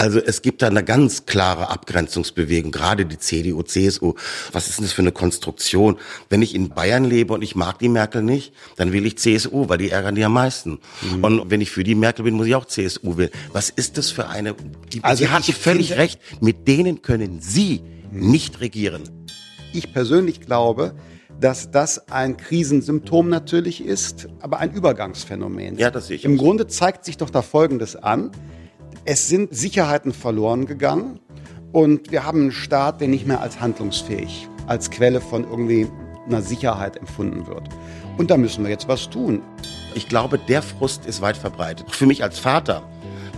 Also es gibt da eine ganz klare Abgrenzungsbewegung, gerade die CDU, CSU. Was ist denn das für eine Konstruktion? Wenn ich in Bayern lebe und ich mag die Merkel nicht, dann will ich CSU, weil die ärgern die am meisten. Mhm. Und wenn ich für die Merkel bin, muss ich auch CSU wählen. Was ist das für eine? Die, also sie hat völlig recht. Mit denen können Sie nicht regieren. Ich persönlich glaube, dass das ein Krisensymptom natürlich ist, aber ein Übergangsphänomen. Ja, das sehe ich. Im Grunde zeigt sich doch da Folgendes an. Es sind Sicherheiten verloren gegangen und wir haben einen Staat, der nicht mehr als handlungsfähig, als Quelle von irgendwie einer Sicherheit empfunden wird. Und da müssen wir jetzt was tun. Ich glaube, der Frust ist weit verbreitet. Für mich als Vater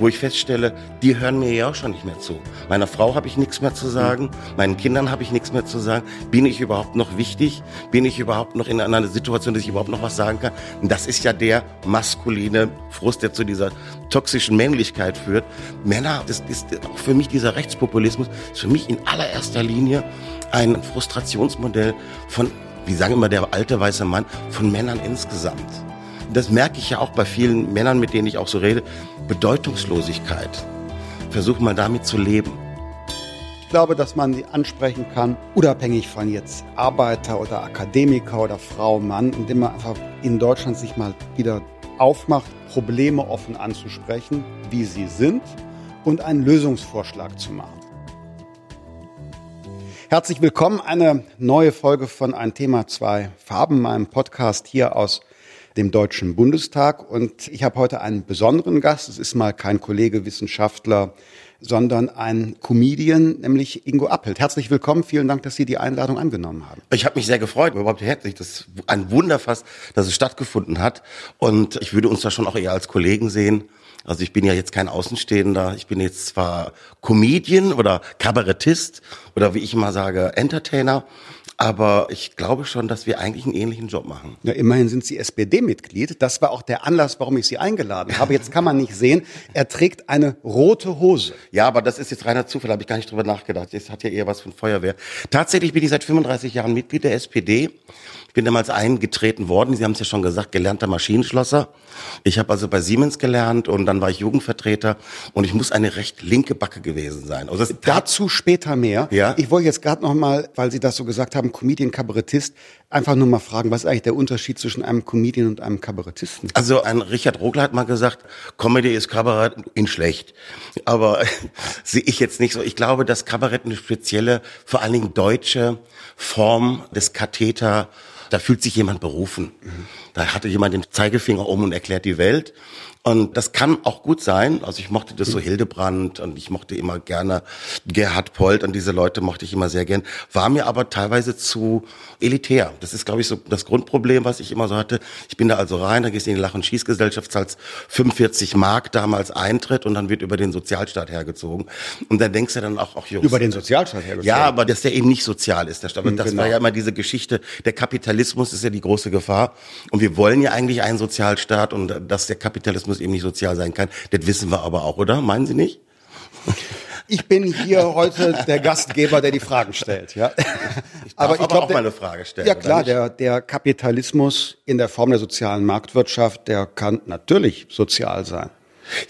wo ich feststelle, die hören mir ja auch schon nicht mehr zu. Meiner Frau habe ich nichts mehr zu sagen, meinen Kindern habe ich nichts mehr zu sagen. Bin ich überhaupt noch wichtig? Bin ich überhaupt noch in einer Situation, dass ich überhaupt noch was sagen kann? Und das ist ja der maskuline Frust, der zu dieser toxischen Männlichkeit führt. Männer, das ist auch für mich dieser Rechtspopulismus, ist für mich in allererster Linie ein Frustrationsmodell von, wie sagen immer der alte weiße Mann, von Männern insgesamt das merke ich ja auch bei vielen Männern, mit denen ich auch so rede, Bedeutungslosigkeit. Versuch mal damit zu leben. Ich glaube, dass man sie ansprechen kann, unabhängig von jetzt Arbeiter oder Akademiker oder Frau, Mann, indem man einfach in Deutschland sich mal wieder aufmacht, Probleme offen anzusprechen, wie sie sind und einen Lösungsvorschlag zu machen. Herzlich willkommen, eine neue Folge von Ein Thema, zwei Farben, meinem Podcast hier aus dem Deutschen Bundestag. Und ich habe heute einen besonderen Gast. Es ist mal kein Kollege, Wissenschaftler, sondern ein Comedian, nämlich Ingo Appelt. Herzlich willkommen. Vielen Dank, dass Sie die Einladung angenommen haben. Ich habe mich sehr gefreut, überhaupt herzlich. Das ist ein Wunder fast, dass es stattgefunden hat. Und ich würde uns da schon auch eher als Kollegen sehen. Also ich bin ja jetzt kein Außenstehender. Ich bin jetzt zwar Comedian oder Kabarettist oder wie ich immer sage, Entertainer. Aber ich glaube schon, dass wir eigentlich einen ähnlichen Job machen. Ja, immerhin sind Sie SPD-Mitglied. Das war auch der Anlass, warum ich Sie eingeladen habe. Jetzt kann man nicht sehen, er trägt eine rote Hose. Ja, aber das ist jetzt reiner Zufall, habe ich gar nicht drüber nachgedacht. Das hat ja eher was von Feuerwehr. Tatsächlich bin ich seit 35 Jahren Mitglied der SPD. Ich bin damals eingetreten worden, Sie haben es ja schon gesagt, gelernter Maschinenschlosser. Ich habe also bei Siemens gelernt und dann war ich Jugendvertreter und ich muss eine recht linke Backe gewesen sein. Also Dazu später mehr. Ja? Ich wollte jetzt gerade noch mal, weil Sie das so gesagt haben, Comedian, Kabarettist, einfach nur mal fragen, was ist eigentlich der Unterschied zwischen einem Comedian und einem Kabarettisten? Also ein Richard Rogler hat mal gesagt, Comedy ist Kabarett in schlecht. Aber sehe ich jetzt nicht so. Ich glaube, dass Kabarett eine spezielle, vor allen Dingen deutsche Form des Katheter da fühlt sich jemand berufen. Da hatte jemand den Zeigefinger um und erklärt die Welt. Und das kann auch gut sein. Also ich mochte das so Hildebrand und ich mochte immer gerne Gerhard Polt und diese Leute mochte ich immer sehr gern. War mir aber teilweise zu elitär. Das ist, glaube ich, so das Grundproblem, was ich immer so hatte. Ich bin da also rein, da gehst du in die Lach- und Schießgesellschaft, zahlst 45 Mark damals Eintritt und dann wird über den Sozialstaat hergezogen. Und dann denkst du dann auch, auch Jungs. Über den Sozialstaat hergezogen? Ja, aber dass der eben nicht sozial ist, der Staat. Das genau. war ja immer diese Geschichte. Der Kapitalismus ist ja die große Gefahr. Und wir wollen ja eigentlich einen Sozialstaat und dass der Kapitalismus Rassismus eben nicht sozial sein kann. Das wissen wir aber auch, oder? Meinen Sie nicht? Ich bin hier heute der Gastgeber, der die Fragen stellt. Ja. Ich aber ich aber glaub, auch mal eine Frage stellen. Ja klar, der, der Kapitalismus in der Form der sozialen Marktwirtschaft, der kann natürlich sozial sein.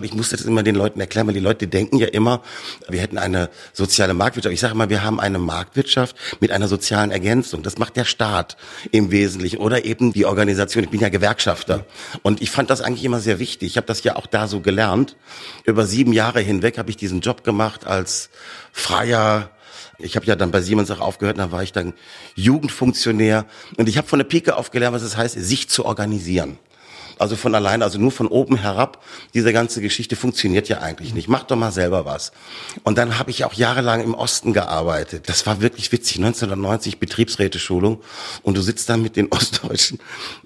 Ich muss das immer den Leuten erklären, weil die Leute denken ja immer, wir hätten eine soziale Marktwirtschaft. Ich sage immer, wir haben eine Marktwirtschaft mit einer sozialen Ergänzung. Das macht der Staat im Wesentlichen oder eben die Organisation. Ich bin ja Gewerkschafter und ich fand das eigentlich immer sehr wichtig. Ich habe das ja auch da so gelernt. Über sieben Jahre hinweg habe ich diesen Job gemacht als freier ich habe ja dann bei Siemens auch aufgehört, dann war ich dann Jugendfunktionär und ich habe von der Pike auf gelernt, was es heißt, sich zu organisieren. Also von alleine, also nur von oben herab, diese ganze Geschichte funktioniert ja eigentlich nicht. Mach doch mal selber was. Und dann habe ich auch jahrelang im Osten gearbeitet. Das war wirklich witzig. 1990 Betriebsräteschulung und du sitzt dann mit den Ostdeutschen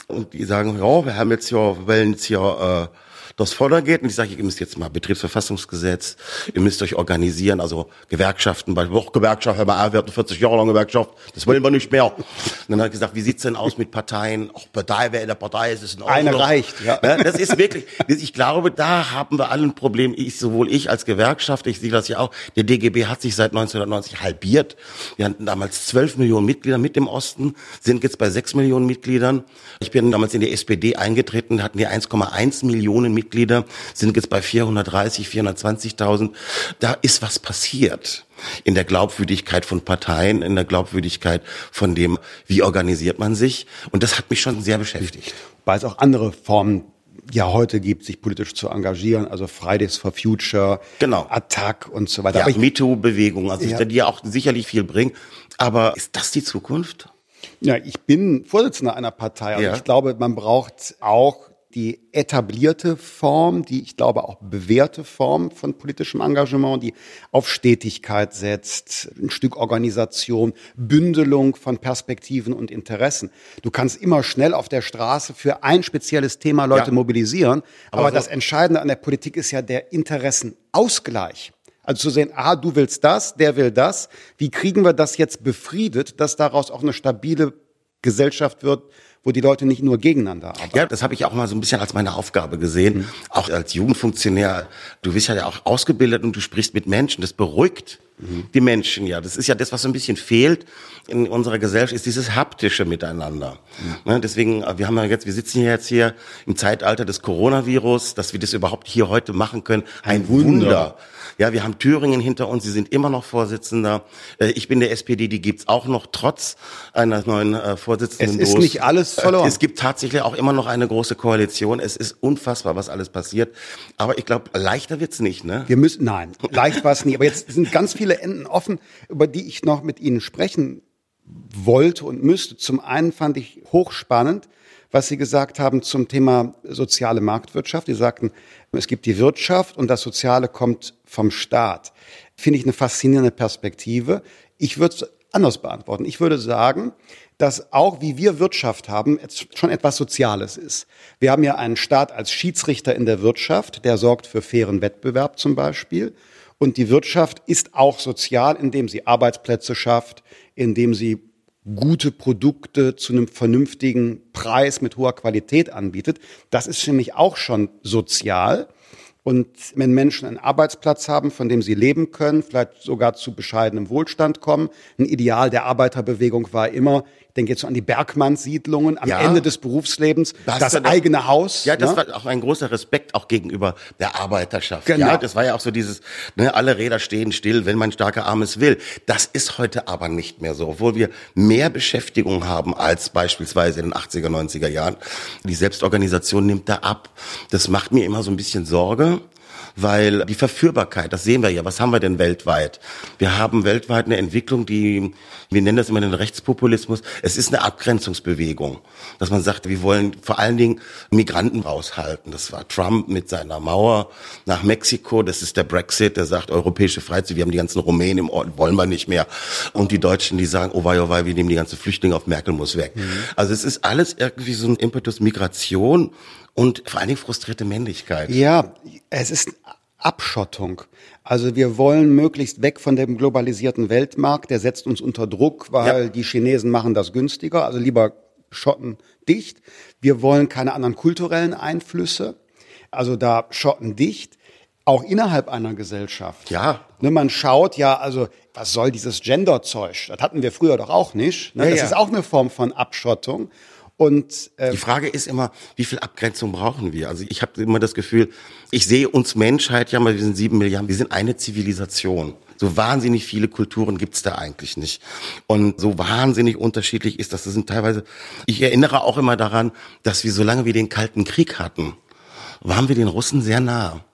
und die sagen, ja, wir haben jetzt ja, wollen jetzt ja äh, das voller geht. Und ich sage, ihr müsst jetzt mal Betriebsverfassungsgesetz, ihr müsst euch organisieren, also Gewerkschaften, bei oh, Gewerkschaft, wir hatten 40 Jahre lang Gewerkschaft, das wollen wir nicht mehr. Und dann hat er gesagt, wie sieht's denn aus mit Parteien? Auch Partei, wer in der Partei ist, ist ein Eine reicht, ja. Das ist wirklich, ich glaube, da haben wir alle ein Problem. Ich, sowohl ich als Gewerkschaft, ich sehe das ja auch, der DGB hat sich seit 1990 halbiert. Wir hatten damals 12 Millionen Mitglieder mit dem Osten, sind jetzt bei 6 Millionen Mitgliedern. Ich bin damals in die SPD eingetreten, hatten die 1,1 Millionen Mitglieder sind jetzt bei 430, 420.000. Da ist was passiert in der Glaubwürdigkeit von Parteien, in der Glaubwürdigkeit von dem, wie organisiert man sich. Und das hat mich schon sehr beschäftigt. Weil es auch andere Formen ja heute gibt, sich politisch zu engagieren, also Fridays for Future, genau. Attack und so weiter. Ja, MeToo-Bewegung, also ja. die auch sicherlich viel bringen. Aber ist das die Zukunft? Ja, ich bin Vorsitzender einer Partei und ja. ich glaube, man braucht auch die etablierte Form, die ich glaube auch bewährte Form von politischem Engagement, die auf Stetigkeit setzt, ein Stück Organisation, Bündelung von Perspektiven und Interessen. Du kannst immer schnell auf der Straße für ein spezielles Thema Leute ja. mobilisieren, aber, aber so das Entscheidende an der Politik ist ja der Interessenausgleich. Also zu sehen, aha, du willst das, der will das. Wie kriegen wir das jetzt befriedet, dass daraus auch eine stabile Gesellschaft wird, wo die Leute nicht nur gegeneinander arbeiten. Ja, das habe ich auch mal so ein bisschen als meine Aufgabe gesehen. Mhm. Auch als Jugendfunktionär. Du bist ja auch ausgebildet und du sprichst mit Menschen. Das beruhigt mhm. die Menschen ja. Das ist ja das, was so ein bisschen fehlt in unserer Gesellschaft, ist dieses haptische Miteinander. Mhm. Ne, deswegen, äh, wir haben ja jetzt, wir sitzen hier jetzt hier im Zeitalter des Coronavirus, dass wir das überhaupt hier heute machen können. Ein, Ein Wunder. Wunder. Ja, wir haben Thüringen hinter uns, Sie sind immer noch Vorsitzender. Äh, ich bin der SPD, die gibt's auch noch trotz einer neuen äh, Vorsitzenden. Es ist nicht alles verloren. Es gibt tatsächlich auch immer noch eine große Koalition. Es ist unfassbar, was alles passiert. Aber ich glaube, leichter wird's nicht, ne? Wir müssen, nein, leicht war's nie. Aber jetzt sind ganz viele Enden offen, über die ich noch mit Ihnen sprechen wollte und müsste. Zum einen fand ich hochspannend, was Sie gesagt haben zum Thema soziale Marktwirtschaft. Sie sagten, es gibt die Wirtschaft und das Soziale kommt vom Staat. Finde ich eine faszinierende Perspektive. Ich würde es anders beantworten. Ich würde sagen, dass auch wie wir Wirtschaft haben, schon etwas Soziales ist. Wir haben ja einen Staat als Schiedsrichter in der Wirtschaft, der sorgt für fairen Wettbewerb zum Beispiel. Und die Wirtschaft ist auch sozial, indem sie Arbeitsplätze schafft, indem sie gute Produkte zu einem vernünftigen Preis mit hoher Qualität anbietet. Das ist für mich auch schon sozial. Und wenn Menschen einen Arbeitsplatz haben, von dem sie leben können, vielleicht sogar zu bescheidenem Wohlstand kommen, ein Ideal der Arbeiterbewegung war immer, ich denke jetzt so an die Bergmannssiedlungen am ja, Ende des Berufslebens, das, das eigene Haus. Ja, das ne? war auch ein großer Respekt auch gegenüber der Arbeiterschaft. Genau. Ja, das war ja auch so dieses, ne, alle Räder stehen still, wenn mein starker Arm es will. Das ist heute aber nicht mehr so, obwohl wir mehr Beschäftigung haben als beispielsweise in den 80er, 90er Jahren. Die Selbstorganisation nimmt da ab. Das macht mir immer so ein bisschen Sorge weil die Verführbarkeit, das sehen wir ja, was haben wir denn weltweit? Wir haben weltweit eine Entwicklung, die, wir nennen das immer den Rechtspopulismus, es ist eine Abgrenzungsbewegung, dass man sagt, wir wollen vor allen Dingen Migranten raushalten. Das war Trump mit seiner Mauer nach Mexiko, das ist der Brexit, der sagt, europäische Freizeit, wir haben die ganzen Rumänen im Ort, wollen wir nicht mehr. Und die Deutschen, die sagen, oh wei, oh wei, wir nehmen die ganzen Flüchtlinge auf, Merkel muss weg. Mhm. Also es ist alles irgendwie so ein Impetus Migration und vor allen Dingen frustrierte Männlichkeit. Ja, es ist Abschottung. Also wir wollen möglichst weg von dem globalisierten Weltmarkt, der setzt uns unter Druck, weil ja. die Chinesen machen das günstiger, also lieber Schotten dicht. Wir wollen keine anderen kulturellen Einflüsse, also da Schotten dicht. Auch innerhalb einer Gesellschaft. Ja. Ne, man schaut ja, also was soll dieses Gender-Zeug? Das hatten wir früher doch auch nicht. Ne? Ja, das ja. ist auch eine Form von Abschottung. Und äh, die Frage ist immer, wie viel Abgrenzung brauchen wir? Also ich habe immer das Gefühl, ich sehe uns Menschheit ja mal, wir sind sieben Milliarden, wir sind eine Zivilisation. So wahnsinnig viele Kulturen gibt's da eigentlich nicht. Und so wahnsinnig unterschiedlich ist das. Das sind teilweise, ich erinnere auch immer daran, dass wir, solange wir den Kalten Krieg hatten, waren wir den Russen sehr nah.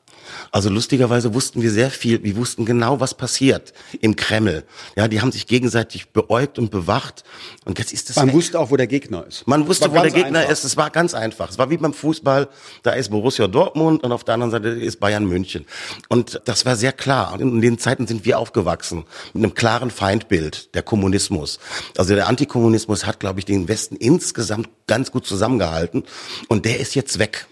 Also lustigerweise wussten wir sehr viel, wir wussten genau, was passiert im Kreml. Ja, die haben sich gegenseitig beäugt und bewacht. Und jetzt ist es. Man weg. wusste auch, wo der Gegner ist. Man wusste, wo der Gegner einfach. ist. Es war ganz einfach. Es war wie beim Fußball. Da ist Borussia Dortmund und auf der anderen Seite ist Bayern München. Und das war sehr klar. Und in den Zeiten sind wir aufgewachsen mit einem klaren Feindbild, der Kommunismus. Also der Antikommunismus hat, glaube ich, den Westen insgesamt ganz gut zusammengehalten. Und der ist jetzt weg.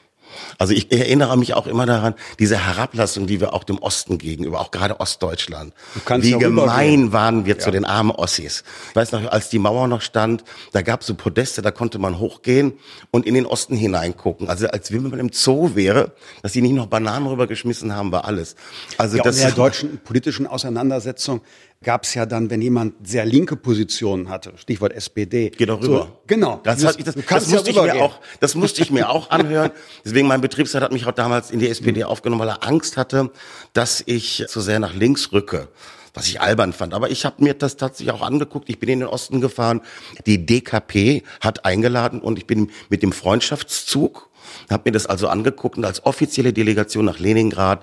Also ich erinnere mich auch immer daran, diese Herablassung, die wir auch dem Osten gegenüber, auch gerade Ostdeutschland. Wie gemein waren wir ja. zu den armen Ossis. Ich weiß noch, als die Mauer noch stand, da gab es so Podeste, da konnte man hochgehen und in den Osten hineingucken. Also als wenn man im Zoo wäre, dass die nicht noch Bananen rübergeschmissen haben, war alles. Also ja, das in der deutschen politischen Auseinandersetzung gab es ja dann, wenn jemand sehr linke Positionen hatte, Stichwort SPD. Geh doch rüber. So, genau. Das, hat, das, das, musste ja ich mir auch, das musste ich mir auch anhören. Deswegen mein Betriebsrat hat mich auch damals in die SPD aufgenommen, weil er Angst hatte, dass ich zu sehr nach links rücke was ich albern fand. Aber ich habe mir das tatsächlich auch angeguckt. Ich bin in den Osten gefahren. Die DKP hat eingeladen und ich bin mit dem Freundschaftszug habe mir das also angeguckt und als offizielle Delegation nach Leningrad,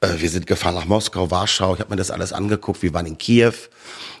äh, wir sind gefahren nach Moskau, Warschau, ich habe mir das alles angeguckt, wir waren in Kiew.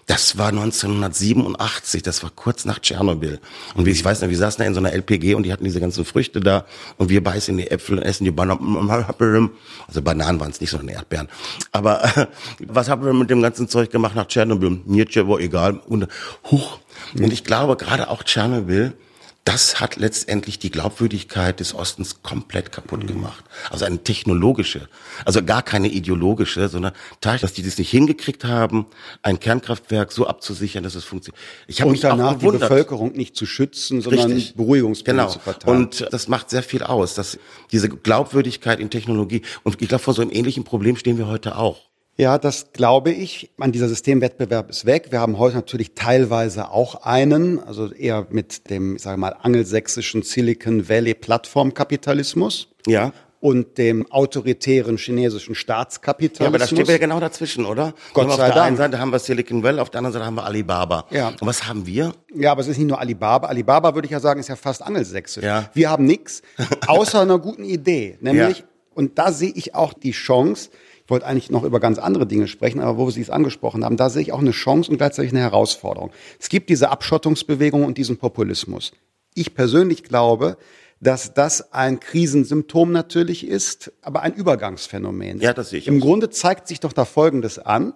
Das war 1987, das war kurz nach Tschernobyl. Und wie ich weiß nicht, wir saßen da in so einer LPG und die hatten diese ganzen Früchte da und wir beißen die Äpfel und essen die Bananen. Also Bananen waren es nicht, sondern Erdbeeren. Aber äh, was haben wir mit dem ganzen Zeug gemacht nach Tschernobyl? Mir war egal. Und, huch. und ich glaube, gerade auch Tschernobyl, das hat letztendlich die Glaubwürdigkeit des Ostens komplett kaputt gemacht. Also eine technologische, also gar keine ideologische, sondern dass die das nicht hingekriegt haben, ein Kernkraftwerk so abzusichern, dass es funktioniert. Ich habe mich danach die Bevölkerung nicht zu schützen, sondern Richtig. Beruhigungspläne genau. zu verteilen. Und das macht sehr viel aus, dass diese Glaubwürdigkeit in Technologie und ich glaube vor so einem ähnlichen Problem stehen wir heute auch. Ja, das glaube ich. Man, dieser Systemwettbewerb ist weg. Wir haben heute natürlich teilweise auch einen, also eher mit dem, ich sage mal, angelsächsischen Silicon Valley Plattformkapitalismus. Ja. Und dem autoritären chinesischen Staatskapitalismus. Ja, aber da steht ja genau dazwischen, oder? Gott sei Dank. Auf der einen Seite haben wir Silicon Valley, auf der anderen Seite haben wir Alibaba. Ja. Und was haben wir? Ja, aber es ist nicht nur Alibaba. Alibaba, würde ich ja sagen, ist ja fast angelsächsisch. Ja. Wir haben nichts, außer einer guten Idee. Nämlich, ja. und da sehe ich auch die Chance, wollte eigentlich noch über ganz andere Dinge sprechen, aber wo Sie es angesprochen haben, da sehe ich auch eine Chance und gleichzeitig eine Herausforderung. Es gibt diese Abschottungsbewegung und diesen Populismus. Ich persönlich glaube, dass das ein Krisensymptom natürlich ist, aber ein Übergangsphänomen. Ja, das sehe ich. Im auch. Grunde zeigt sich doch da Folgendes an.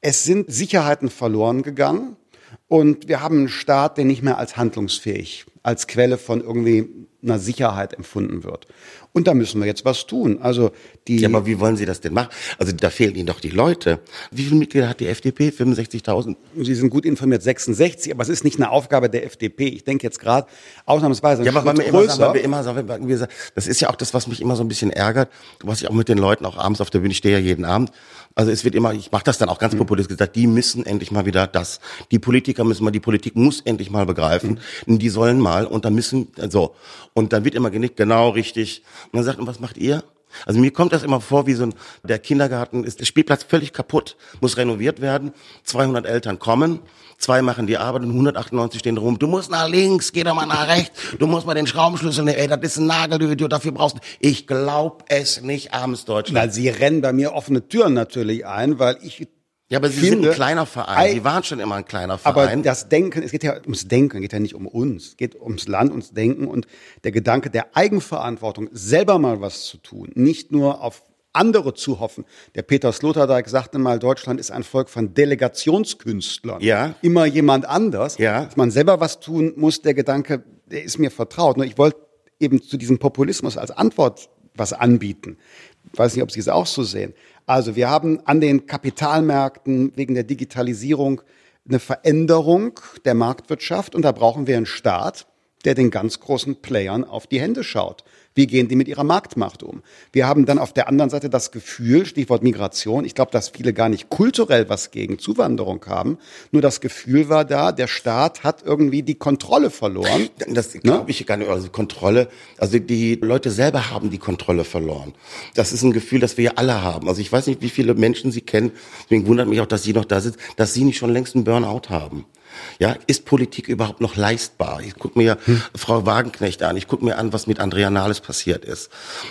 Es sind Sicherheiten verloren gegangen und wir haben einen Staat, der nicht mehr als handlungsfähig, als Quelle von irgendwie einer Sicherheit empfunden wird. Und da müssen wir jetzt was tun. Also die. Ja, aber wie wollen Sie das denn machen? Also da fehlen Ihnen doch die Leute. Wie viele Mitglieder hat die FDP? 65.000? Sie sind gut informiert, 66. Aber es ist nicht eine Aufgabe der FDP. Ich denke jetzt gerade ausnahmsweise. Ja, aber weil wir, immer sagen, weil wir immer sagen, wir sagen, das ist ja auch das, was mich immer so ein bisschen ärgert, was ich auch mit den Leuten auch abends auf der Bühne stehe ja jeden Abend. Also es wird immer, ich mache das dann auch ganz mhm. populistisch gesagt, die müssen endlich mal wieder das. Die Politiker müssen mal, die Politik muss endlich mal begreifen. Mhm. Die sollen mal und dann müssen so. Und dann wird immer genickt, genau richtig. Und dann sagt man, was macht ihr? Also mir kommt das immer vor wie so ein, der Kindergarten ist, der Spielplatz völlig kaputt, muss renoviert werden, 200 Eltern kommen, zwei machen die Arbeit und 198 stehen rum. Du musst nach links, geh doch mal nach rechts, du musst mal den Schraubenschlüssel nehmen, ey, das ist ein Nagel, du Idiot, dafür brauchst du. Ich glaub es nicht, armes Deutschland. Na, sie rennen bei mir offene Türen natürlich ein, weil ich ja, aber Sie finde, sind ein kleiner Verein. Sie waren schon immer ein kleiner Verein. Aber das Denken, es geht ja ums Denken, es geht ja nicht um uns. Es geht ums Land, ums Denken und der Gedanke der Eigenverantwortung, selber mal was zu tun, nicht nur auf andere zu hoffen. Der Peter Sloterdijk sagte mal, Deutschland ist ein Volk von Delegationskünstlern. Ja. Immer jemand anders. Ja. Dass man selber was tun muss, der Gedanke, der ist mir vertraut. Nur ich wollte eben zu diesem Populismus als Antwort was anbieten. Weiß nicht, ob Sie es auch so sehen. Also wir haben an den Kapitalmärkten wegen der Digitalisierung eine Veränderung der Marktwirtschaft und da brauchen wir einen Staat, der den ganz großen Playern auf die Hände schaut. Wie gehen die mit ihrer Marktmacht um? Wir haben dann auf der anderen Seite das Gefühl, Stichwort Migration, ich glaube, dass viele gar nicht kulturell was gegen Zuwanderung haben, nur das Gefühl war da, der Staat hat irgendwie die Kontrolle verloren. Das glaube ne? ich gar nicht, also Kontrolle, also die Leute selber haben die Kontrolle verloren. Das ist ein Gefühl, das wir ja alle haben. Also ich weiß nicht, wie viele Menschen Sie kennen, deswegen wundert mich auch, dass Sie noch da sind, dass Sie nicht schon längst einen Burnout haben. Ja, ist Politik überhaupt noch leistbar? Ich gucke mir hm. Frau Wagenknecht an, ich gucke mir an, was mit Andrea Nahles passiert ist.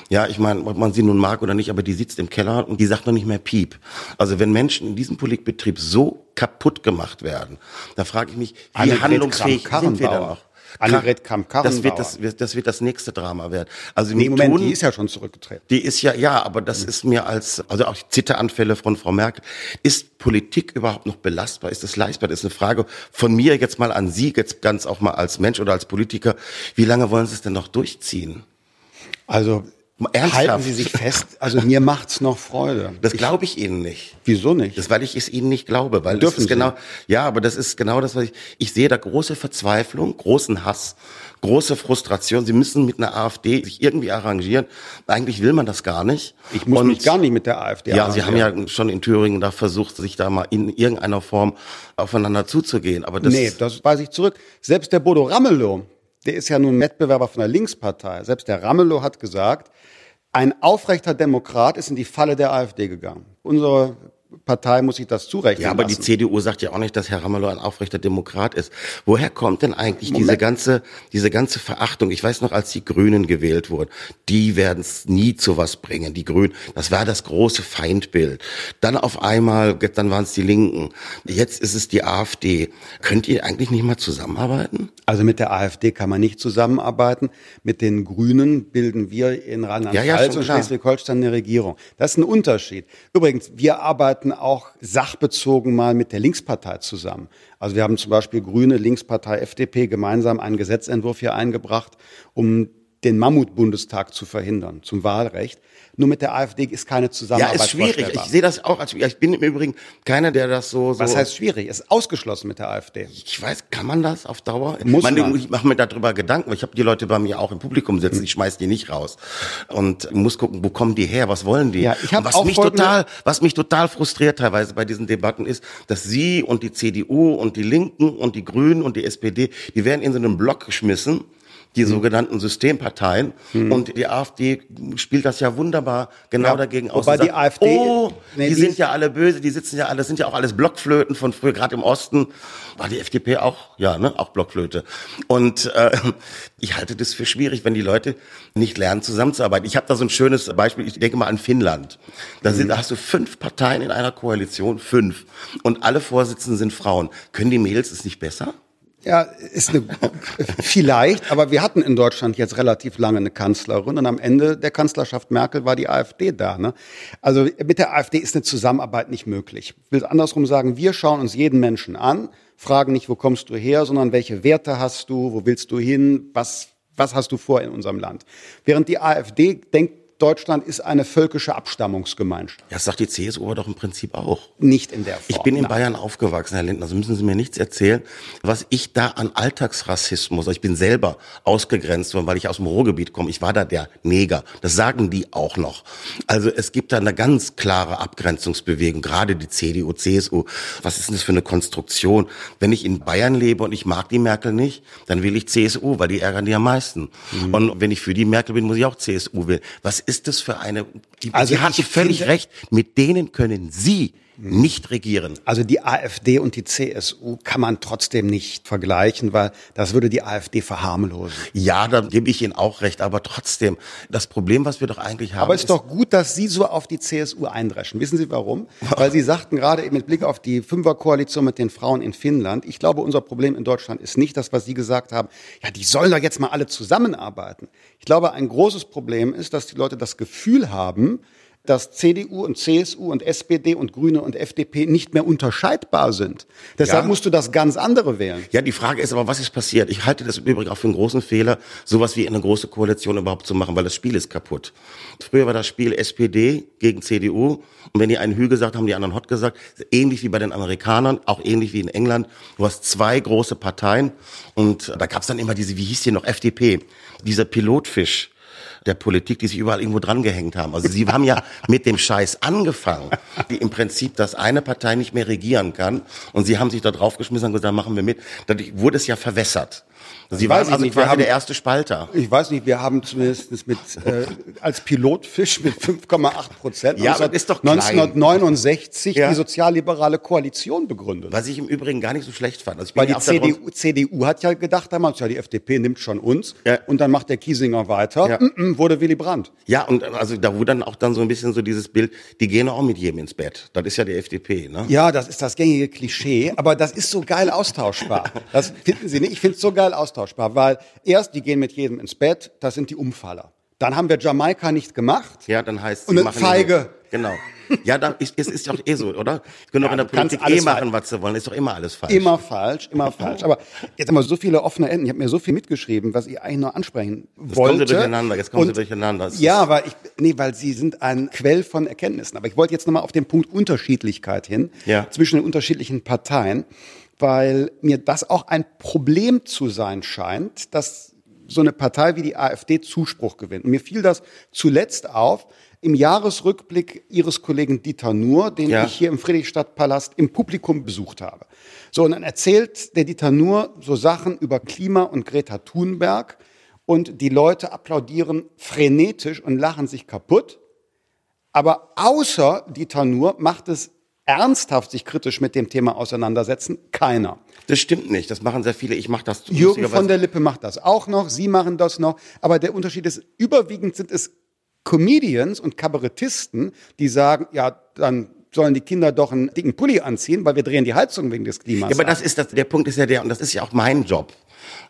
Ja, ich meine, ob man sie nun mag oder nicht, aber die sitzt im Keller und die sagt noch nicht mehr Piep. Also wenn Menschen in diesem Politikbetrieb so kaputt gemacht werden, da frage ich mich, wie Annegret handlungsfähig sind wir da noch? Annegret Kramp-Karrenbauer. Das wird das, das wird das nächste Drama werden. Also nee, Moment, tun, die ist ja schon zurückgetreten. Die ist ja, ja, aber das ist mir als, also auch Zitteranfälle von Frau Merkel. Ist Politik überhaupt noch belastbar? Ist das leistbar? Das ist eine Frage von mir jetzt mal an Sie, jetzt ganz auch mal als Mensch oder als Politiker. Wie lange wollen Sie es denn noch durchziehen? Also Ernsthaft? Halten Sie sich fest. Also mir macht's noch Freude. Das glaube ich Ihnen nicht. Wieso nicht? Das, weil ich es Ihnen nicht glaube. Weil Dürfen das ist genau, ja, aber das ist genau das, was ich, ich sehe da große Verzweiflung, großen Hass, große Frustration. Sie müssen mit einer AfD sich irgendwie arrangieren. Eigentlich will man das gar nicht. Ich muss Und- mich gar nicht mit der AfD ja, Sie haben arrangieren. ja schon in Thüringen da versucht, sich da mal in irgendeiner Form aufeinander zuzugehen. Aber das nee, das weise ich zurück. Selbst der Bodo Ramelow, der ist ja nun Wettbewerber von der Linkspartei. Selbst der Ramelow hat gesagt, ein aufrechter Demokrat ist in die Falle der AfD gegangen. Unsere Partei muss sich das zurechnen Ja, aber lassen. die CDU sagt ja auch nicht, dass Herr Ramelow ein aufrechter Demokrat ist. Woher kommt denn eigentlich diese ganze, diese ganze Verachtung? Ich weiß noch, als die Grünen gewählt wurden, die werden es nie zu was bringen. Die Grünen, das war das große Feindbild. Dann auf einmal, dann waren es die Linken. Jetzt ist es die AfD. Könnt ihr eigentlich nicht mal zusammenarbeiten? Also mit der AfD kann man nicht zusammenarbeiten. Mit den Grünen bilden wir in Ja, ja, Rheinland-Pfalz schon und. Schleswig-Holstein eine Regierung. Das ist ein Unterschied. Übrigens, wir arbeiten auch sachbezogen mal mit der Linkspartei zusammen. Also wir haben zum Beispiel Grüne, Linkspartei, FDP gemeinsam einen Gesetzentwurf hier eingebracht, um den Mammutbundestag zu verhindern, zum Wahlrecht. Nur mit der AfD ist keine Ja, Zusammenarbeit ist schwierig. Ich sehe das auch als schwierig. Ich bin im Übrigen keiner, der das so, so. Was heißt schwierig? Ist ausgeschlossen mit der AfD. Ich weiß, kann man das auf Dauer? Muss ich meine, man. ich mache mir darüber Gedanken, weil ich habe die Leute bei mir auch im Publikum sitzen, ich schmeiß die nicht raus. Und muss gucken, wo kommen die her, was wollen die? Ja, ich hab Und was auch mich total, was mich total frustriert teilweise bei diesen Debatten ist, dass sie und die CDU und die Linken und die Grünen und die SPD, die werden in so einen Block geschmissen. Die Hm. sogenannten Systemparteien. Und die AfD spielt das ja wunderbar genau Ja, dagegen aus. wobei die AfD oh, nee, die die- sind ja alle böse, die sitzen ja alle, das sind ja auch alles Blockflöten von früher, gerade im Osten war die FDP auch, ja, ne, auch Blockflöte. Und äh, ich halte das für schwierig, wenn die Leute nicht lernen, zusammenzuarbeiten. Ich habe da so ein schönes Beispiel, ich denke mal an Finnland. Da, sind, da hast du fünf Parteien in einer Koalition, fünf. Und alle Vorsitzenden sind Frauen. Können die Mädels es nicht besser? Ja, ist eine, vielleicht, aber wir hatten in Deutschland jetzt relativ lange eine Kanzlerin und am Ende der Kanzlerschaft Merkel war die AfD da. Ne? Also mit der AfD ist eine Zusammenarbeit nicht möglich. Ich will andersrum sagen, wir schauen uns jeden Menschen an, fragen nicht, wo kommst du her, sondern welche Werte hast du, wo willst du hin, was, was hast du vor in unserem Land. Während die AfD denkt, Deutschland ist eine völkische Abstammungsgemeinschaft. Ja, das sagt die CSU aber doch im Prinzip auch. Nicht in der Form. Ich bin in Nein. Bayern aufgewachsen, Herr Lindner, also müssen Sie mir nichts erzählen, was ich da an Alltagsrassismus, also ich bin selber ausgegrenzt worden, weil ich aus dem Ruhrgebiet komme, ich war da der Neger, das sagen die auch noch. Also es gibt da eine ganz klare Abgrenzungsbewegung, gerade die CDU, CSU. Was ist denn das für eine Konstruktion? Wenn ich in Bayern lebe und ich mag die Merkel nicht, dann will ich CSU, weil die ärgern die am meisten. Mhm. Und wenn ich für die Merkel bin, muss ich auch CSU wählen. Was ist das für eine, die, Also Sie hatten völlig recht, mit denen können Sie nicht regieren. Also die AfD und die CSU kann man trotzdem nicht vergleichen, weil das würde die AfD verharmlosen. Ja, da gebe ich Ihnen auch recht, aber trotzdem, das Problem, was wir doch eigentlich haben, Aber es ist doch gut, dass Sie so auf die CSU eindreschen. Wissen Sie warum? Weil Sie sagten gerade eben mit Blick auf die Fünferkoalition mit den Frauen in Finnland, ich glaube, unser Problem in Deutschland ist nicht das, was Sie gesagt haben, ja, die sollen doch jetzt mal alle zusammenarbeiten. Ich glaube, ein großes Problem ist, dass die Leute das Gefühl haben, dass CDU und CSU und SPD und Grüne und FDP nicht mehr unterscheidbar sind. Deshalb Ja. musst du das ganz andere wählen. Ja, die Frage ist aber, was ist passiert? Ich halte das im Übrigen auch für einen großen Fehler, sowas wie eine große Koalition überhaupt zu machen, weil das Spiel ist kaputt. Früher war das Spiel SPD gegen CDU und wenn die einen Hü gesagt haben, die anderen Hot gesagt, ähnlich wie bei den Amerikanern, auch ähnlich wie in England. Du hast zwei große Parteien und da gab's dann immer diese, wie hieß die noch, FDP, dieser Pilotfisch der Politik, die sich überall irgendwo dran gehängt haben. Also sie haben ja mit dem Scheiß angefangen, die im Prinzip, dass eine Partei nicht mehr regieren kann und sie haben sich da draufgeschmissen und gesagt, machen wir mit. Dadurch wurde es ja verwässert. Sie Weiß waren also nicht, wir quasi haben- der erste Spalter. Ich weiß nicht, wir haben zumindest mit äh, als Pilotfisch mit 5,8 Prozent Ja, aber das ist doch klein. 1969 Ja. die sozialliberale Koalition begründet. Was ich im Übrigen gar nicht so schlecht fand. Also Weil die CDU, CDU hat ja gedacht damals, ja, die FDP nimmt schon uns. Ja. Und dann macht der Kiesinger weiter. Ja. Mm, mm, wurde Willy Brandt. Ja, und also da wurde dann auch dann so ein bisschen so dieses Bild, die gehen auch mit jedem ins Bett. Das ist ja die FDP, ne? Ja, das ist das gängige Klischee, aber das ist so geil austauschbar. Das finden Sie nicht? Ich finde es so geil austauschbar, weil erst, die gehen mit jedem ins Bett, das sind die Umfaller. Dann haben wir Jamaika nicht gemacht. Ja, dann heißt Und sie machen Feige. Genau. Ja, da ist, es ist doch eh so, oder? Sie können doch in der Politik eh machen, was sie wollen. Ist doch immer alles falsch. Immer falsch, immer falsch. Aber jetzt haben wir so viele offene Enden. Ich habe mir so viel mitgeschrieben, was ich eigentlich nur ansprechen Jetzt wollte. kommen sie durcheinander, jetzt kommen sie Und- durcheinander. Es Ja, weil ich, nee, weil sie sind ein Quell von Erkenntnissen. Aber ich wollte jetzt nochmal auf den Punkt Unterschiedlichkeit hin Ja. zwischen den unterschiedlichen Parteien, weil mir das auch ein Problem zu sein scheint, dass so eine Partei wie die AfD Zuspruch gewinnt. Und mir fiel das zuletzt auf im Jahresrückblick Ihres Kollegen Dieter Nuhr, den ja. ich hier im Friedrichstadtpalast im Publikum besucht habe. So, und dann erzählt der Dieter Nuhr so Sachen über Klima und Greta Thunberg und die Leute applaudieren frenetisch und lachen sich kaputt. Aber außer Dieter Nuhr macht es ernsthaft sich kritisch mit dem Thema auseinandersetzen? Keiner. Das stimmt nicht. Das machen sehr viele. Ich mache das. Jürgen von der Lippe macht das auch noch. Sie machen das noch. Aber der Unterschied ist, überwiegend sind es Comedians und Kabarettisten, die sagen, ja, dann sollen die Kinder doch einen dicken Pulli anziehen, weil wir drehen die Heizung wegen des Klimas. Ja, aber das ist das, der Punkt ist ja der, und das ist ja auch mein Job.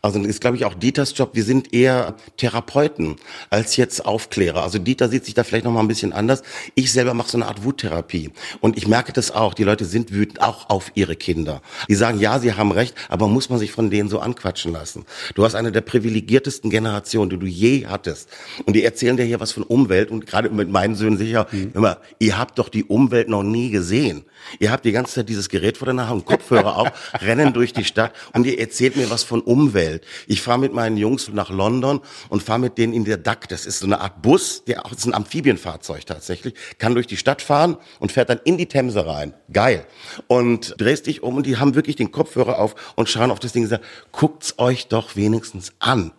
Also das ist, glaube ich, auch Dieters Job. Wir sind eher Therapeuten als jetzt Aufklärer. Also Dieter sieht sich da vielleicht noch mal ein bisschen anders. Ich selber mache so eine Art Wuttherapie. Und ich merke das auch. Die Leute sind wütend, auch auf ihre Kinder. Die sagen, ja, sie haben recht, aber muss man sich von denen so anquatschen lassen. Du hast eine der privilegiertesten Generationen, die du je hattest. Und die erzählen dir hier was von Umwelt. Und gerade mit meinen Söhnen sicher, mhm. immer, ihr habt doch die Umwelt noch nie gesehen. Ihr habt die ganze Zeit dieses Gerät vor der Nase Kopfhörer auf, rennen durch die Stadt und ihr erzählt mir was von Umwelt. Ich fahre mit meinen Jungs nach London und fahre mit denen in der DAC. Das ist so eine Art Bus, der auch ist ein Amphibienfahrzeug tatsächlich, kann durch die Stadt fahren und fährt dann in die Themse rein. Geil. Und drehst dich um und die haben wirklich den Kopfhörer auf und schauen auf das Ding und sagen, guckt's euch doch wenigstens an.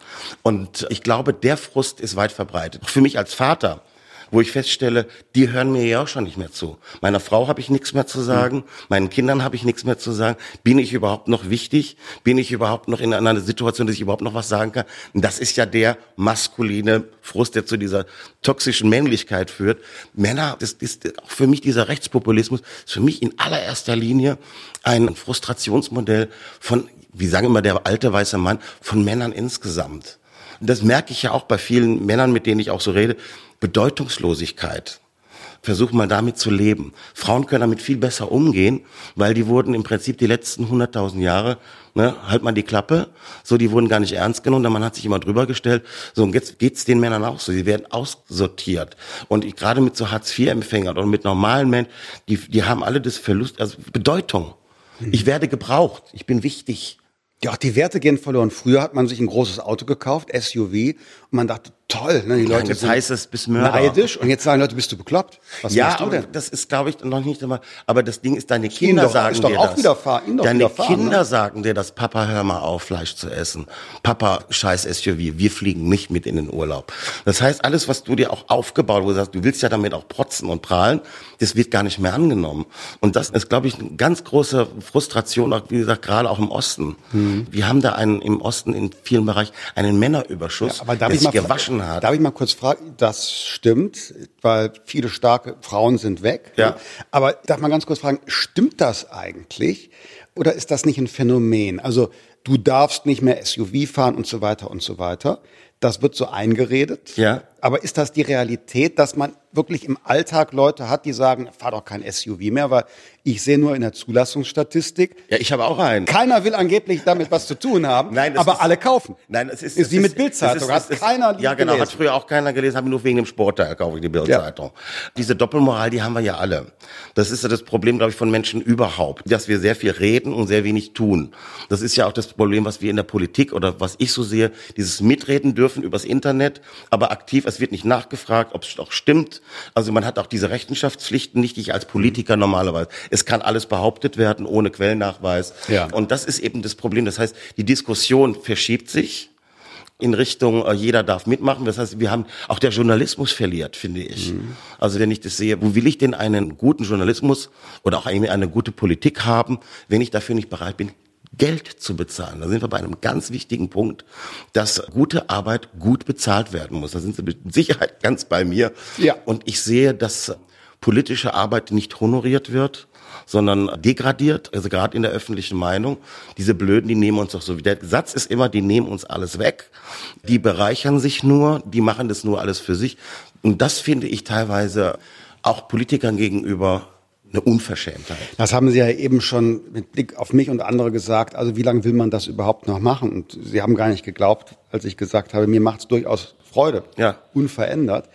Und ich glaube, der Frust ist weit verbreitet. Für mich als Vater wo ich feststelle, die hören mir ja auch schon nicht mehr zu. Meiner Frau habe ich nichts mehr zu sagen, meinen Kindern habe ich nichts mehr zu sagen. Bin ich überhaupt noch wichtig? Bin ich überhaupt noch in einer Situation, dass ich überhaupt noch was sagen kann? Und das ist ja der maskuline Frust, der zu dieser toxischen Männlichkeit führt. Männer, das ist auch für mich dieser Rechtspopulismus, ist für mich in allererster Linie ein Frustrationsmodell von, wie sagen immer der alte weiße Mann, von Männern insgesamt. Und das merke ich ja auch bei vielen Männern, mit denen ich auch so rede. Bedeutungslosigkeit. Versuch mal damit zu leben. Frauen können damit viel besser umgehen, weil die wurden im Prinzip die letzten 100.000 Jahre, ne, halt mal die Klappe, so, die wurden gar nicht ernst genommen, man hat sich immer drüber gestellt. So, und jetzt geht's den Männern auch so. Sie werden aussortiert. Und ich, gerade mit so Hartz-IV-Empfängern oder mit normalen Menschen, die, die haben alle das Verlust, also Bedeutung. Ich werde gebraucht. Ich bin wichtig. Ja, die Werte gehen verloren. Früher hat man sich ein großes Auto gekauft, SUV, und man dachte, toll, ne, die Leute das heißt es bis Mörder. neidisch und jetzt sagen Leute, bist du bekloppt? Was ja, du denn? das ist, glaube ich, noch nicht immer. Aber das Ding ist, deine Kinder doch, sagen dir auch das. Wieder fahr, ihn doch deine wieder fahren, Kinder ne? sagen dir, dass Papa hör mal auf, Fleisch zu essen. Papa, scheiß SUV, wir fliegen nicht mit in den Urlaub. Das heißt, alles, was du dir auch aufgebaut, wo du sagst, du willst ja damit auch protzen und prahlen, das wird gar nicht mehr angenommen. Und das ist, glaube ich, eine ganz große Frustration, auch, wie gesagt, gerade auch im Osten. Mhm. Wir haben da einen im Osten in vielen Bereichen einen Männerüberschuss, ja, der sich gewaschen hat. Darf ich mal kurz fragen? Das stimmt, weil viele starke Frauen sind weg. Ja. Aber darf man ganz kurz fragen, stimmt das eigentlich? Oder ist das nicht ein Phänomen? Also du darfst nicht mehr SUV fahren und so weiter und so weiter. Das wird so eingeredet. Ja. Aber ist das die Realität, dass man wirklich im Alltag Leute hat, die sagen, fahr doch kein SUV mehr, weil ich sehe nur in der Zulassungsstatistik. Ja, ich habe auch einen. Keiner will angeblich damit was zu tun haben, Nein, aber ist, alle kaufen. Nein, es ist, ist wie mit Bildzeitung, hat ist, keiner Ja, genau, gelesen. hat früher auch keiner gelesen, habe nur wegen dem Sport da kaufe ich die Bildzeitung. Ja. Diese Doppelmoral, die haben wir ja alle. Das ist ja das Problem, glaube ich, von Menschen überhaupt, dass wir sehr viel reden und sehr wenig tun. Das ist ja auch das Problem, was wir in der Politik oder was ich so sehe, dieses Mitreden dürfen übers Internet, aber aktiv, es wird nicht nachgefragt, ob es auch stimmt. Also man hat auch diese Rechenschaftspflichten nicht, ich als Politiker normalerweise. Es kann alles behauptet werden ohne Quellennachweis. Ja. Und das ist eben das Problem. Das heißt, die Diskussion verschiebt sich in Richtung, äh, jeder darf mitmachen. Das heißt, wir haben, auch der Journalismus verliert, finde ich. Mhm. Also wenn ich das sehe, wo will ich denn einen guten Journalismus oder auch eine gute Politik haben, wenn ich dafür nicht bereit bin, Geld zu bezahlen. Da sind wir bei einem ganz wichtigen Punkt, dass gute Arbeit gut bezahlt werden muss. Da sind Sie mit Sicherheit ganz bei mir. Ja. Und ich sehe, dass politische Arbeit nicht honoriert wird, sondern degradiert, also gerade in der öffentlichen Meinung. Diese Blöden, die nehmen uns doch so. Der Satz ist immer, die nehmen uns alles weg. Die bereichern sich nur, die machen das nur alles für sich. Und das finde ich teilweise auch Politikern gegenüber eine Unverschämtheit. Das haben Sie ja eben schon mit Blick auf mich und andere gesagt. Also wie lange will man das überhaupt noch machen? Und Sie haben gar nicht geglaubt, als ich gesagt habe, mir macht es durchaus Freude, ja. unverändert.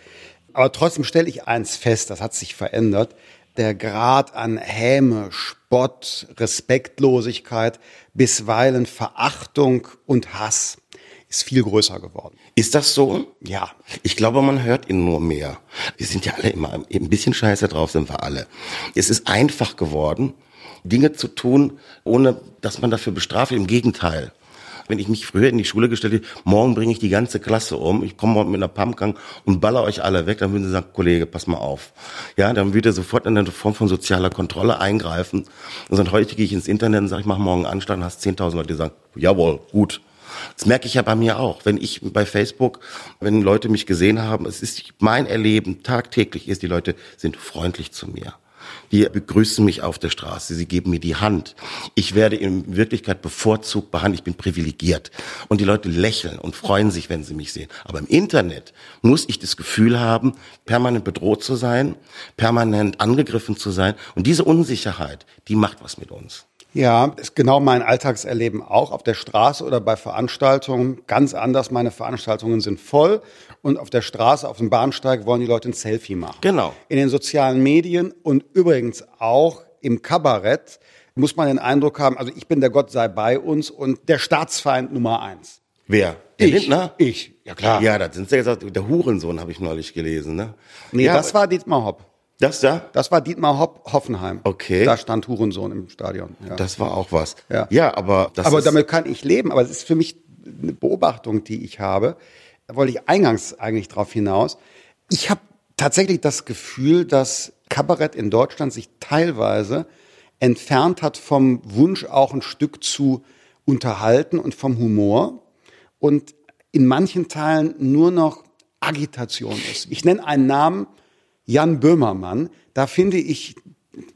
Aber trotzdem stelle ich eins fest, das hat sich verändert. Der Grad an Häme, Spott, Respektlosigkeit, bisweilen Verachtung und Hass ist viel größer geworden. Ist das so? Ja. Ich glaube, man hört ihn nur mehr. Wir sind ja alle immer ein bisschen scheiße drauf, sind wir alle. Es ist einfach geworden, Dinge zu tun, ohne dass man dafür bestraft. Im Gegenteil. Wenn ich mich früher in die Schule gestellt hätte, morgen bringe ich die ganze Klasse um, ich komme morgen mit einer Pumpgun und baller euch alle weg, dann würden sie sagen, Kollege, pass mal auf. Ja, dann würde er sofort in eine Form von sozialer Kontrolle eingreifen. Und heute gehe ich ins Internet und sage, ich mache morgen einen Anstand, hast 10.000 Leute, die sagen, jawohl, gut. Das merke ich ja bei mir auch. Wenn ich bei Facebook, wenn Leute mich gesehen haben, es ist mein Erleben tagtäglich ist, die Leute sind freundlich zu mir. Die begrüßen mich auf der Straße, sie geben mir die Hand. Ich werde in Wirklichkeit bevorzugt behandelt, ich bin privilegiert. Und die Leute lächeln und freuen sich, wenn sie mich sehen. Aber im Internet muss ich das Gefühl haben, permanent bedroht zu sein, permanent angegriffen zu sein. Und diese Unsicherheit, die macht was mit uns. Ja, ist genau mein Alltagserleben auch auf der Straße oder bei Veranstaltungen. Ganz anders. Meine Veranstaltungen sind voll und auf der Straße, auf dem Bahnsteig wollen die Leute ein Selfie machen. Genau. In den sozialen Medien und übrigens auch im Kabarett muss man den Eindruck haben, also ich bin der Gott sei bei uns und der Staatsfeind Nummer eins. Wer? Der ich, Lindner? Ich, ja klar. Ja, das sind sie gesagt, der Hurensohn habe ich neulich gelesen, ne? Nee, ja, das war Dietmar Hopp. Das da? Das war Dietmar Hopp, Hoffenheim. Okay. Da stand Hurensohn im Stadion. Ja. Das war auch was. Ja, ja aber das Aber damit kann ich leben. Aber es ist für mich eine Beobachtung, die ich habe. Da wollte ich eingangs eigentlich drauf hinaus. Ich habe tatsächlich das Gefühl, dass Kabarett in Deutschland sich teilweise entfernt hat vom Wunsch, auch ein Stück zu unterhalten und vom Humor und in manchen Teilen nur noch Agitation ist. Ich nenne einen Namen, Jan Böhmermann, da finde ich,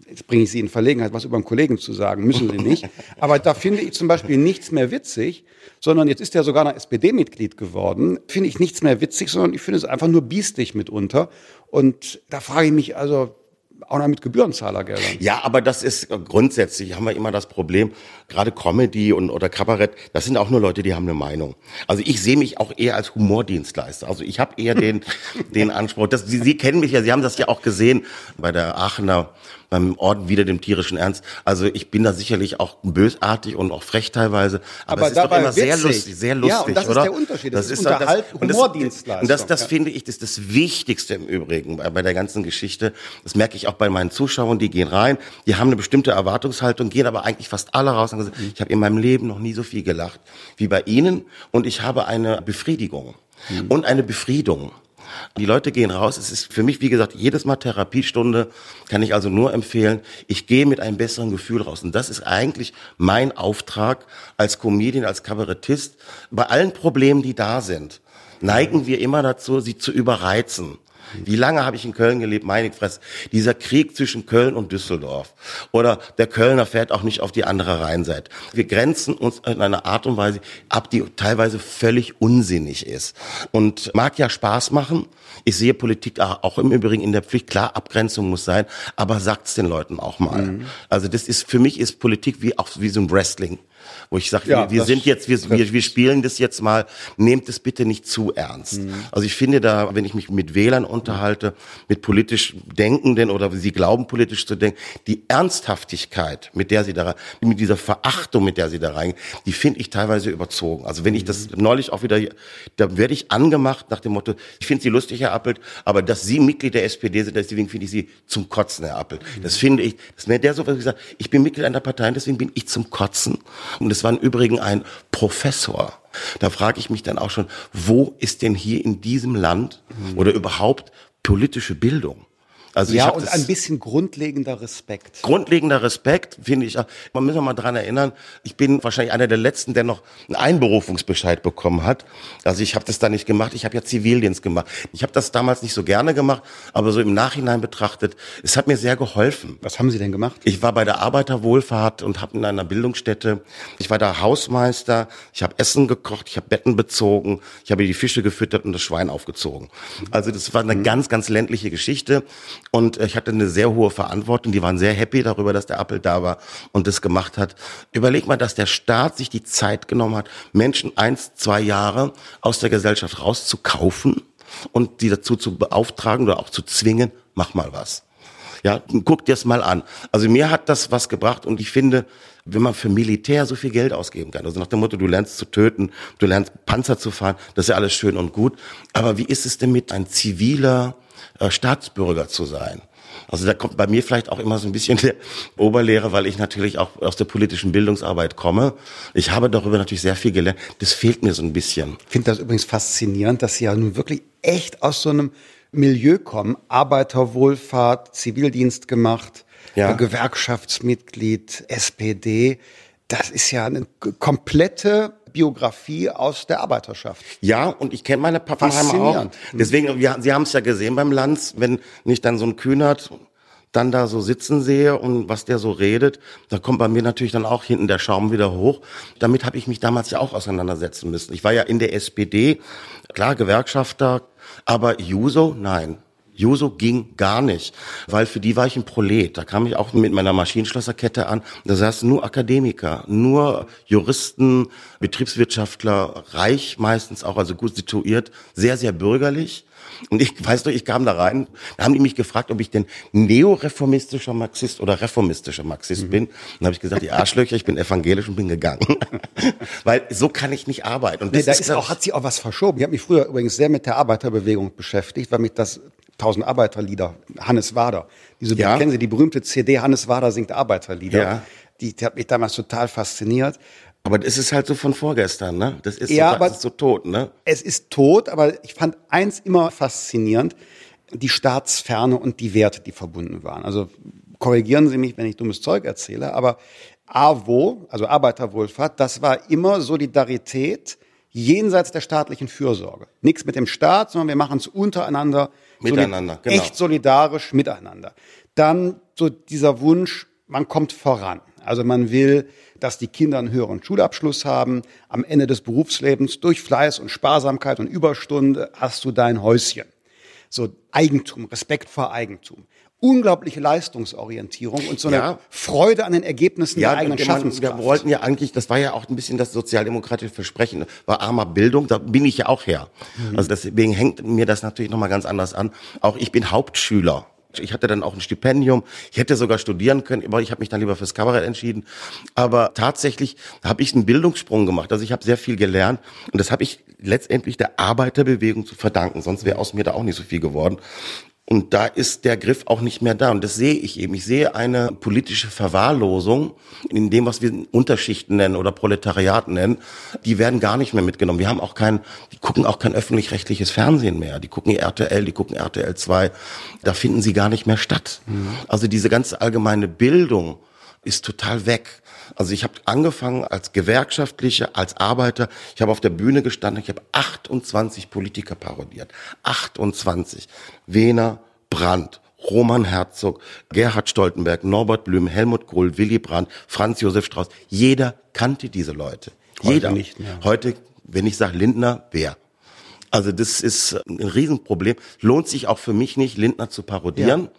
jetzt bringe ich Sie in Verlegenheit, was über einen Kollegen zu sagen, müssen Sie nicht, aber da finde ich zum Beispiel nichts mehr witzig, sondern jetzt ist er sogar noch SPD-Mitglied geworden, finde ich nichts mehr witzig, sondern ich finde es einfach nur biestig mitunter. Und da frage ich mich also, auch noch mit Gebührenzahlergeldern. Ja, aber das ist grundsätzlich, haben wir immer das Problem, gerade Comedy und oder Kabarett, das sind auch nur Leute, die haben eine Meinung. Also ich sehe mich auch eher als Humordienstleister. Also ich habe eher den, den Anspruch, dass, Sie, Sie kennen mich ja, Sie haben das ja auch gesehen bei der Aachener beim Orden wieder dem tierischen Ernst. Also ich bin da sicherlich auch bösartig und auch frech teilweise, aber, aber es ist doch immer witzig. sehr lustig, sehr lustig, ja, und das oder? ist der Unterschied. Das, das ist Unterhalt, das, Humordienstleistung. Und das, das ja. finde ich, das ist das Wichtigste im Übrigen bei, bei der ganzen Geschichte. Das merke ich auch bei meinen Zuschauern, die gehen rein, die haben eine bestimmte Erwartungshaltung, gehen aber eigentlich fast alle raus und sagen, mhm. ich habe in meinem Leben noch nie so viel gelacht wie bei Ihnen und ich habe eine Befriedigung mhm. und eine Befriedung. Die Leute gehen raus. Es ist für mich, wie gesagt, jedes Mal Therapiestunde kann ich also nur empfehlen. Ich gehe mit einem besseren Gefühl raus. Und das ist eigentlich mein Auftrag als Comedian, als Kabarettist. Bei allen Problemen, die da sind, neigen wir immer dazu, sie zu überreizen. Wie lange habe ich in Köln gelebt? Meine Fresse. Dieser Krieg zwischen Köln und Düsseldorf. Oder der Kölner fährt auch nicht auf die andere Rheinseite. Wir grenzen uns in einer Art und Weise ab, die teilweise völlig unsinnig ist. Und mag ja Spaß machen. Ich sehe Politik auch im Übrigen in der Pflicht. Klar, Abgrenzung muss sein, aber sagt's den Leuten auch mal. Mhm. Also das ist, für mich ist Politik wie auch wie so ein Wrestling wo ich sage, ja, wir, wir sind jetzt, wir, wir, wir spielen das jetzt mal, nehmt es bitte nicht zu ernst. Mhm. Also ich finde da, wenn ich mich mit Wählern unterhalte, mit politisch Denkenden oder sie glauben politisch zu denken, die Ernsthaftigkeit, mit der sie da, mit dieser Verachtung, mit der sie da rein, die finde ich teilweise überzogen. Also wenn ich das mhm. neulich auch wieder, da werde ich angemacht nach dem Motto, ich finde sie lustig, Herr Appelt, aber dass Sie Mitglied der SPD sind, deswegen finde ich Sie zum Kotzen, Herr Appelt. Mhm. Das finde ich, das ist mir der so was gesagt, ich bin Mitglied einer Partei, deswegen bin ich zum Kotzen. Und das war im Übrigen ein Professor. Da frage ich mich dann auch schon, wo ist denn hier in diesem Land oder überhaupt politische Bildung? Also ja, und ein bisschen grundlegender Respekt. Grundlegender Respekt, finde ich. Man muss mal dran erinnern, ich bin wahrscheinlich einer der Letzten, der noch einen Einberufungsbescheid bekommen hat. Also ich habe das da nicht gemacht, ich habe ja Zivildienst gemacht. Ich habe das damals nicht so gerne gemacht, aber so im Nachhinein betrachtet, es hat mir sehr geholfen. Was haben Sie denn gemacht? Ich war bei der Arbeiterwohlfahrt und habe in einer Bildungsstätte, ich war da Hausmeister, ich habe Essen gekocht, ich habe Betten bezogen, ich habe die Fische gefüttert und das Schwein aufgezogen. Also das war eine mhm. ganz, ganz ländliche Geschichte. Und ich hatte eine sehr hohe Verantwortung. Die waren sehr happy darüber, dass der Apple da war und das gemacht hat. Überleg mal, dass der Staat sich die Zeit genommen hat, Menschen eins, zwei Jahre aus der Gesellschaft rauszukaufen und die dazu zu beauftragen oder auch zu zwingen, mach mal was. Ja, guck dir es mal an. Also mir hat das was gebracht und ich finde, wenn man für Militär so viel Geld ausgeben kann, also nach dem Motto, du lernst zu töten, du lernst Panzer zu fahren, das ist ja alles schön und gut. Aber wie ist es denn mit ein ziviler äh, Staatsbürger zu sein? Also da kommt bei mir vielleicht auch immer so ein bisschen der Oberlehrer, weil ich natürlich auch aus der politischen Bildungsarbeit komme. Ich habe darüber natürlich sehr viel gelernt. Das fehlt mir so ein bisschen. Ich finde das übrigens faszinierend, dass Sie ja nun wirklich echt aus so einem Milieu kommen. Arbeiterwohlfahrt, Zivildienst gemacht, ja. Gewerkschaftsmitglied, SPD. Das ist ja eine komplette Biografie aus der Arbeiterschaft. Ja, und ich kenne meine Pappenheimer auch. Deswegen, wir, Sie haben es ja gesehen beim Lanz, wenn nicht dann so ein Kühnert dann da so sitzen sehe und was der so redet, da kommt bei mir natürlich dann auch hinten der Schaum wieder hoch. Damit habe ich mich damals ja auch auseinandersetzen müssen. Ich war ja in der SPD, klar Gewerkschafter, aber Juso, nein. Juso ging gar nicht, weil für die war ich ein Prolet. Da kam ich auch mit meiner Maschinenschlosserkette an. Da saßen nur Akademiker, nur Juristen, Betriebswirtschaftler, reich meistens auch, also gut situiert, sehr, sehr bürgerlich. Und ich weiß doch, ich kam da rein, da haben die mich gefragt, ob ich denn neoreformistischer Marxist oder reformistischer Marxist mhm. bin. dann habe ich gesagt, die Arschlöcher, ich bin evangelisch und bin gegangen. Weil so kann ich nicht arbeiten. Und das nee, da ist auch, hat sich auch was verschoben. Ich habe mich früher übrigens sehr mit der Arbeiterbewegung beschäftigt, weil mich das tausend Arbeiterlieder, Hannes Wader. Diese, ja. kennen Sie die berühmte CD Hannes Wader singt Arbeiterlieder? Ja. Die, die hat mich damals total fasziniert. Aber das ist halt so von vorgestern, ne? Das ist, ja, so, aber ist so tot, ne? Es ist tot, aber ich fand eins immer faszinierend, die Staatsferne und die Werte, die verbunden waren. Also korrigieren Sie mich, wenn ich dummes Zeug erzähle, aber AWO, also Arbeiterwohlfahrt, das war immer Solidarität jenseits der staatlichen Fürsorge. Nichts mit dem Staat, sondern wir machen es untereinander Miteinander, genau. Echt solidarisch miteinander. Dann so dieser Wunsch, man kommt voran. Also man will, dass die Kinder einen höheren Schulabschluss haben. Am Ende des Berufslebens durch Fleiß und Sparsamkeit und Überstunde hast du dein Häuschen. So Eigentum, Respekt vor Eigentum unglaubliche Leistungsorientierung und so eine ja. Freude an den Ergebnissen ja, der eigenen Schaffenskraft. Wir wollten ja eigentlich, das war ja auch ein bisschen das sozialdemokratische Versprechen, war armer Bildung, da bin ich ja auch her. Mhm. Also deswegen hängt mir das natürlich nochmal ganz anders an. Auch ich bin Hauptschüler. Ich hatte dann auch ein Stipendium. Ich hätte sogar studieren können, aber ich habe mich dann lieber fürs Kabarett entschieden. Aber tatsächlich habe ich einen Bildungssprung gemacht. Also ich habe sehr viel gelernt und das habe ich letztendlich der Arbeiterbewegung zu verdanken. Sonst wäre aus mir da auch nicht so viel geworden. Und da ist der Griff auch nicht mehr da. Und das sehe ich eben. Ich sehe eine politische Verwahrlosung in dem, was wir Unterschichten nennen oder Proletariat nennen. Die werden gar nicht mehr mitgenommen. Wir haben auch kein, die gucken auch kein öffentlich-rechtliches Fernsehen mehr. Die gucken RTL, die gucken RTL 2. Da finden sie gar nicht mehr statt. Mhm. Also diese ganze allgemeine Bildung ist total weg. Also ich habe angefangen als Gewerkschaftlicher, als Arbeiter. Ich habe auf der Bühne gestanden. Ich habe 28 Politiker parodiert. 28. Wehner, Brandt, Roman Herzog, Gerhard Stoltenberg, Norbert Blüm, Helmut Kohl, Willy Brandt, Franz Josef Strauß. Jeder kannte diese Leute. Heute Jeder. nicht mehr. Heute, wenn ich sage Lindner, wer? Also das ist ein Riesenproblem. Lohnt sich auch für mich nicht, Lindner zu parodieren. Ja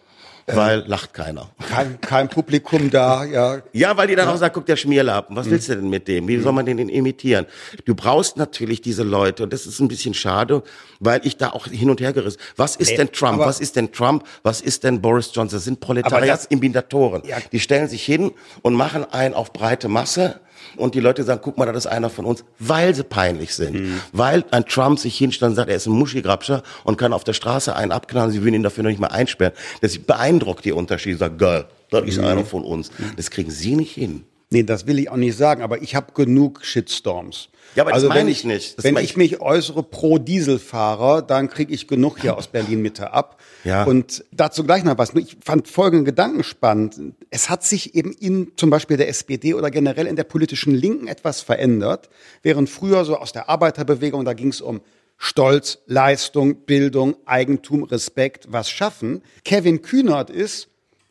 weil äh, lacht keiner. Kein, kein Publikum da, ja. Ja, weil die dann ja. auch sagen, guck, der Schmierlappen, was mhm. willst du denn mit dem? Wie soll man den imitieren? Du brauchst natürlich diese Leute und das ist ein bisschen schade, weil ich da auch hin und her gerissen. Was ist nee, denn Trump? Was ist denn Trump? Was ist denn Boris Johnson? Das sind Proletariatsimmitatoren. Ja. Die stellen sich hin und machen einen auf breite Masse und die Leute sagen, guck mal, das ist einer von uns, weil sie peinlich sind. Mhm. Weil ein Trump sich hinstellt und sagt, er ist ein Muschigrabscher und kann auf der Straße einen abknallen, sie würden ihn dafür noch nicht mal einsperren. Das beeindruckt die Unterschiede, sagt, Girl, das ist mhm. einer von uns. Das kriegen sie nicht hin. Nee, das will ich auch nicht sagen, aber ich habe genug Shitstorms. Ja, aber also das meine ich nicht. Das wenn ich mich äußere pro Dieselfahrer, dann kriege ich genug hier aus Berlin Mitte ab. Ja. Und dazu gleich noch was. Ich fand folgenden Gedanken spannend. Es hat sich eben in zum Beispiel der SPD oder generell in der politischen Linken etwas verändert, während früher so aus der Arbeiterbewegung, da ging es um Stolz, Leistung, Bildung, Eigentum, Respekt, was schaffen. Kevin Kühnert ist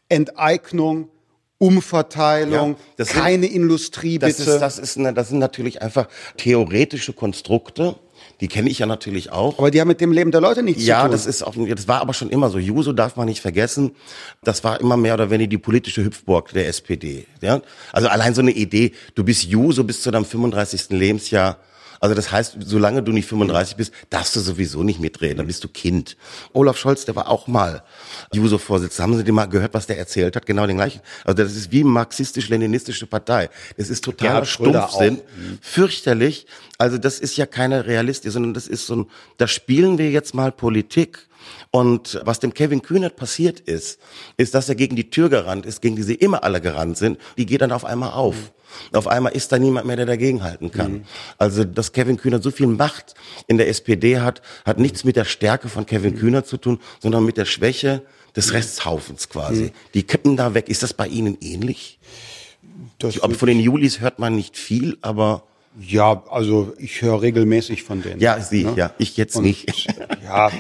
Enteignung, Umverteilung, ja, keine sind, Industrie, bitte. Das, ist, das, ist eine, das sind natürlich einfach theoretische Konstrukte. Die kenne ich ja natürlich auch. Aber die haben mit dem Leben der Leute nichts ja, zu tun. Ja, das ist auch, das war aber schon immer so. Juso darf man nicht vergessen. Das war immer mehr oder weniger die politische Hüpfburg der SPD. Ja? Also allein so eine Idee, du bist Juso bis zu deinem 35. Lebensjahr Also das heißt, solange du nicht 35 bist, darfst du sowieso nicht mitreden, dann bist du Kind. Olaf Scholz, der war auch mal Juso-Vorsitzender. Haben Sie den mal gehört, was der erzählt hat? Genau den gleichen. Also das ist wie marxistisch-leninistische Partei. Das ist totaler Stumpfsinn, fürchterlich. Also das ist ja keine Realistik, sondern das ist so ein, da spielen wir jetzt mal Politik. Und was dem Kevin Kühnert passiert ist, ist, dass er gegen die Tür gerannt ist, gegen die sie immer alle gerannt sind. Die geht dann auf einmal auf. Auf einmal ist da niemand mehr, der dagegenhalten kann. Mhm. Also, dass Kevin Kühnert so viel Macht in der SPD hat, hat nichts mit der Stärke von Kevin mhm. Kühnert zu tun, sondern mit der Schwäche des Resthaufens quasi. Mhm. Die kippen da weg. Ist das bei Ihnen ähnlich? Das von den Julis hört man nicht viel, aber ja, also ich höre regelmäßig von denen. Ja, Sie, ne? ja, ich jetzt Und, nicht. Ja,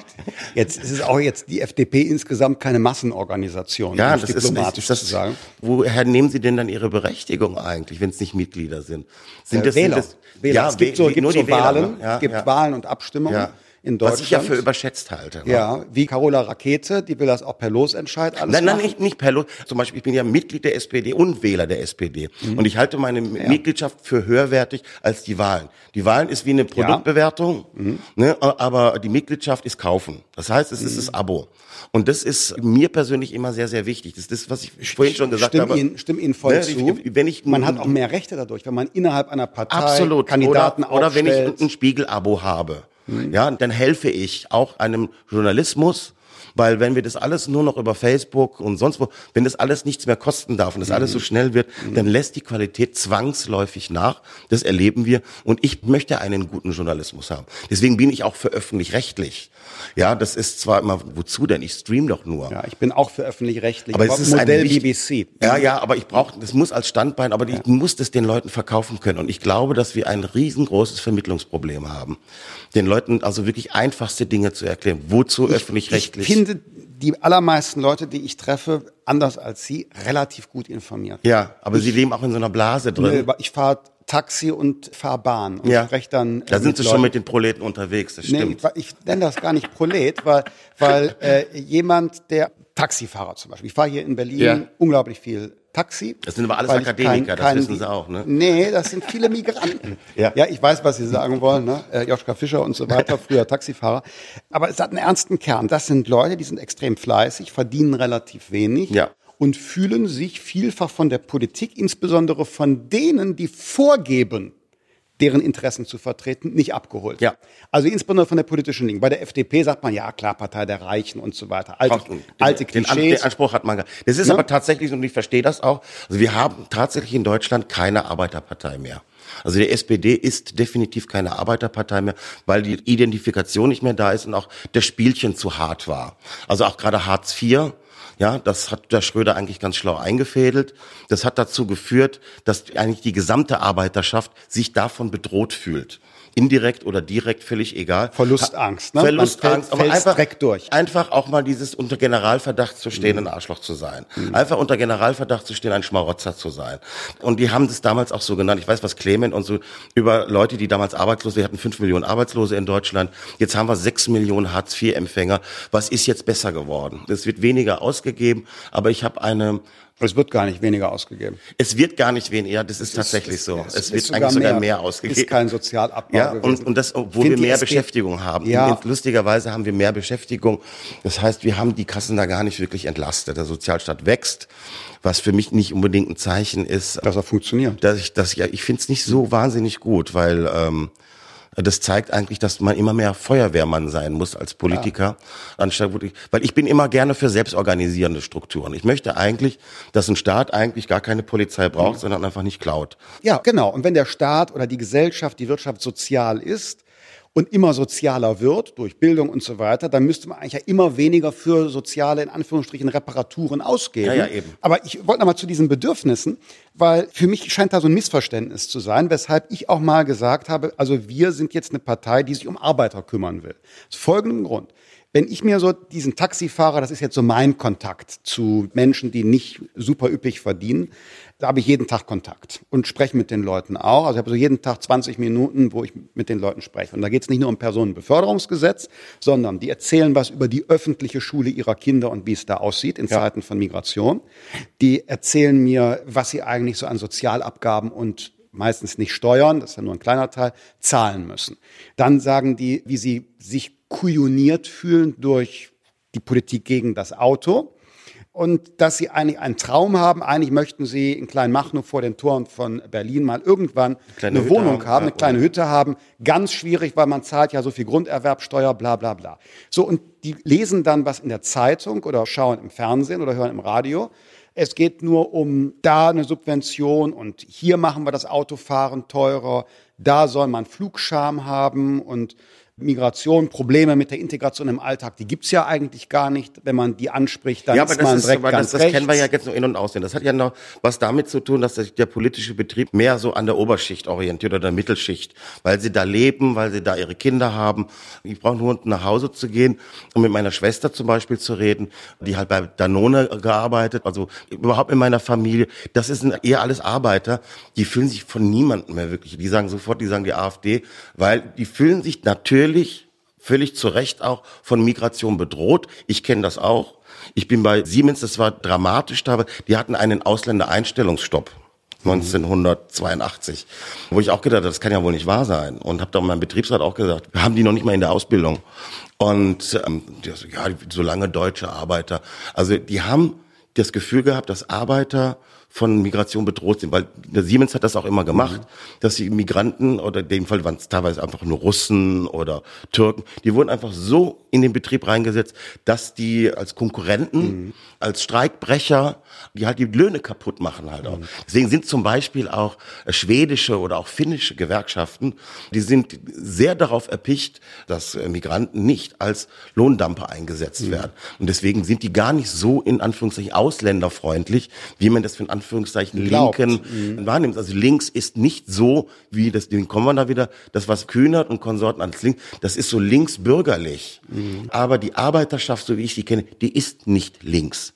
jetzt ist es auch jetzt die FDP insgesamt keine Massenorganisation. Ja, das diplomatisch ist, ist das, sagen. Woher nehmen Sie denn dann Ihre Berechtigung eigentlich, wenn es nicht Mitglieder sind? Sind äh, das, Wähler. Sind das, Wähler. Ja, es gibt so, gibt nur so die Wahlen, Wähler, ne? ja, es gibt ja. Wahlen und Abstimmungen. Ja in Deutschland. Was ich ja für überschätzt halte. Ne? Ja, wie Carola Rakete, die will das auch per Losentscheid alles Nein, nein, nicht, nicht per Los. Zum Beispiel, ich bin ja Mitglied der SPD und Wähler der SPD. Mhm. Und ich halte meine ja. Mitgliedschaft für höherwertig als die Wahlen. Die Wahlen ist wie eine Produktbewertung, ja. mhm. ne, aber die Mitgliedschaft ist kaufen. Das heißt, es mhm. ist das Abo. Und das ist mir persönlich immer sehr, sehr wichtig. Das ist das, was ich vorhin schon gesagt stimm habe. Ihnen, stimme Ihnen voll ne, zu. wenn ich, man hat auch mehr Rechte dadurch, wenn man innerhalb einer Partei Absolut. Kandidaten oder, oder wenn ich ein Spiegel-Abo habe. Mhm. Ja, dann helfe ich auch einem Journalismus, weil wenn wir das alles nur noch über Facebook und sonst wo, wenn das alles nichts mehr kosten darf und das alles so mhm. schnell wird, mhm. dann lässt die Qualität zwangsläufig nach. Das erleben wir. Und ich möchte einen guten Journalismus haben. Deswegen bin ich auch für öffentlich-rechtlich. Ja, das ist zwar immer, wozu denn? Ich stream doch nur. Ja, ich bin auch für öffentlich-rechtlich. Aber es ist Modell ein BBC. Ja, ja, aber ich brauche, das muss als Standbein, aber ja. ich muss das den Leuten verkaufen können. Und ich glaube, dass wir ein riesengroßes Vermittlungsproblem haben. Den Leuten also wirklich einfachste Dinge zu erklären. Wozu öffentlich-rechtlich? Ich finde, die allermeisten Leute, die ich treffe, anders als Sie, relativ gut informiert. Ja, aber ich, Sie leben auch in so einer Blase drin. ich fahre Taxi und fahre Bahn und ja. spreche dann. Da sind Sie Leuten. schon mit den Proleten unterwegs, das stimmt. Nee, ich, ich nenne das gar nicht Prolet, weil, weil äh, jemand, der Taxifahrer zum Beispiel, ich fahre hier in Berlin ja. unglaublich viel Taxi. Das sind aber alles Akademiker, kein, kein, das wissen Sie auch, ne? Nee, das sind viele Migranten. ja. ja, ich weiß, was Sie sagen wollen, ne? Äh, Joschka Fischer und so weiter, früher Taxifahrer. Aber es hat einen ernsten Kern. Das sind Leute, die sind extrem fleißig, verdienen relativ wenig. Ja und fühlen sich vielfach von der Politik, insbesondere von denen, die vorgeben, deren Interessen zu vertreten, nicht abgeholt. Ja. Also insbesondere von der politischen Linken. Bei der FDP sagt man, ja klar, Partei der Reichen und so weiter. Alte, den, alte Klischees. Den, den Anspruch hat man. Das ist ja? aber tatsächlich, und ich verstehe das auch, also wir haben tatsächlich in Deutschland keine Arbeiterpartei mehr. Also die SPD ist definitiv keine Arbeiterpartei mehr, weil die Identifikation nicht mehr da ist und auch das Spielchen zu hart war. Also auch gerade Hartz IV ja, das hat der Schröder eigentlich ganz schlau eingefädelt. Das hat dazu geführt, dass eigentlich die gesamte Arbeiterschaft sich davon bedroht fühlt indirekt oder direkt, völlig egal. Verlustangst, ne? Verlustangst, aber einfach, durch. einfach auch mal dieses unter Generalverdacht zu stehen, mhm. ein Arschloch zu sein. Mhm. Einfach unter Generalverdacht zu stehen, ein Schmarotzer zu sein. Und die haben das damals auch so genannt. Ich weiß, was Clement und so über Leute, die damals arbeitslos, wir hatten fünf Millionen Arbeitslose in Deutschland. Jetzt haben wir sechs Millionen Hartz-IV-Empfänger. Was ist jetzt besser geworden? Es wird weniger ausgegeben, aber ich habe eine es wird gar nicht weniger ausgegeben. Es wird gar nicht weniger, das ist, ist tatsächlich so. Es, es wird sogar eigentlich sogar mehr, mehr ausgegeben. Ist kein Sozialabbau ja, und, und das, wo wir mehr Beschäftigung haben. Ja. Lustigerweise haben wir mehr Beschäftigung. Das heißt, wir haben die Kassen da gar nicht wirklich entlastet. Der Sozialstaat wächst, was für mich nicht unbedingt ein Zeichen ist. Dass er funktioniert. Dass ich, dass ich, ich finde es nicht so wahnsinnig gut, weil ähm, das zeigt eigentlich, dass man immer mehr Feuerwehrmann sein muss als Politiker, ja. anstatt wirklich, weil ich bin immer gerne für selbstorganisierende Strukturen. Ich möchte eigentlich, dass ein Staat eigentlich gar keine Polizei braucht, mhm. sondern einfach nicht klaut. Ja, genau. Und wenn der Staat oder die Gesellschaft, die Wirtschaft sozial ist, und immer sozialer wird durch Bildung und so weiter, dann müsste man eigentlich ja immer weniger für soziale, in Anführungsstrichen, Reparaturen ausgeben. Ja, ja, eben. Aber ich wollte nochmal zu diesen Bedürfnissen, weil für mich scheint da so ein Missverständnis zu sein, weshalb ich auch mal gesagt habe, also wir sind jetzt eine Partei, die sich um Arbeiter kümmern will. Aus folgendem Grund. Wenn ich mir so diesen Taxifahrer, das ist jetzt so mein Kontakt zu Menschen, die nicht super üppig verdienen, da habe ich jeden Tag Kontakt und spreche mit den Leuten auch. Also ich habe so jeden Tag 20 Minuten, wo ich mit den Leuten spreche. Und da geht es nicht nur um Personenbeförderungsgesetz, sondern die erzählen was über die öffentliche Schule ihrer Kinder und wie es da aussieht in ja. Zeiten von Migration. Die erzählen mir, was sie eigentlich so an Sozialabgaben und meistens nicht steuern, das ist ja nur ein kleiner Teil, zahlen müssen. Dann sagen die, wie sie sich kujoniert fühlen durch die Politik gegen das Auto und dass sie eigentlich einen Traum haben. Eigentlich möchten sie in Kleinmachnow vor den Toren von Berlin mal irgendwann eine, eine Wohnung haben, haben, eine kleine Hütte haben. Ganz schwierig, weil man zahlt ja so viel Grunderwerbsteuer, bla bla bla. So, und die lesen dann was in der Zeitung oder schauen im Fernsehen oder hören im Radio. Es geht nur um da eine Subvention und hier machen wir das Autofahren teurer, da soll man Flugscham haben und Migration, Probleme mit der Integration im Alltag, die gibt's ja eigentlich gar nicht. Wenn man die anspricht, dann ja, ist man ist, direkt aber ganz das, das kennen wir ja jetzt nur in- und auswendig. Das hat ja noch was damit zu tun, dass sich der politische Betrieb mehr so an der Oberschicht orientiert oder der Mittelschicht, weil sie da leben, weil sie da ihre Kinder haben. Ich brauche nur nach Hause zu gehen, um mit meiner Schwester zum Beispiel zu reden, die halt bei Danone gearbeitet, also überhaupt in meiner Familie. Das ist eher alles Arbeiter, die fühlen sich von niemandem mehr wirklich. Die sagen sofort, die sagen die AfD, weil die fühlen sich natürlich natürlich völlig zu Recht auch von Migration bedroht. Ich kenne das auch. Ich bin bei Siemens, das war dramatisch, da die hatten einen Ausländereinstellungsstopp. 1982, wo ich auch gedacht habe, das kann ja wohl nicht wahr sein. Und habe da meinem Betriebsrat auch gesagt, wir haben die noch nicht mal in der Ausbildung. Und ähm, ja, so lange deutsche Arbeiter. Also die haben das Gefühl gehabt, dass Arbeiter von Migration bedroht sind, weil Siemens hat das auch immer gemacht, mhm. dass die Migranten oder in dem Fall waren es teilweise einfach nur Russen oder Türken, die wurden einfach so in den Betrieb reingesetzt, dass die als Konkurrenten, mhm. als Streikbrecher, die halt die Löhne kaputt machen halt auch. Mhm. Deswegen sind zum Beispiel auch äh, schwedische oder auch finnische Gewerkschaften, die sind sehr darauf erpicht, dass äh, Migranten nicht als Lohndumper eingesetzt mhm. werden. Und deswegen sind die gar nicht so in Anführungszeichen ausländerfreundlich, wie man das für Anführungszeichen Glaubt. Linken mhm. wahrnimmt. Also links ist nicht so, wie das, den kommen wir da wieder, das was Kühnert und Konsorten als links, das ist so linksbürgerlich. Mhm. Aber die Arbeiterschaft, so wie ich sie kenne, die ist nicht links.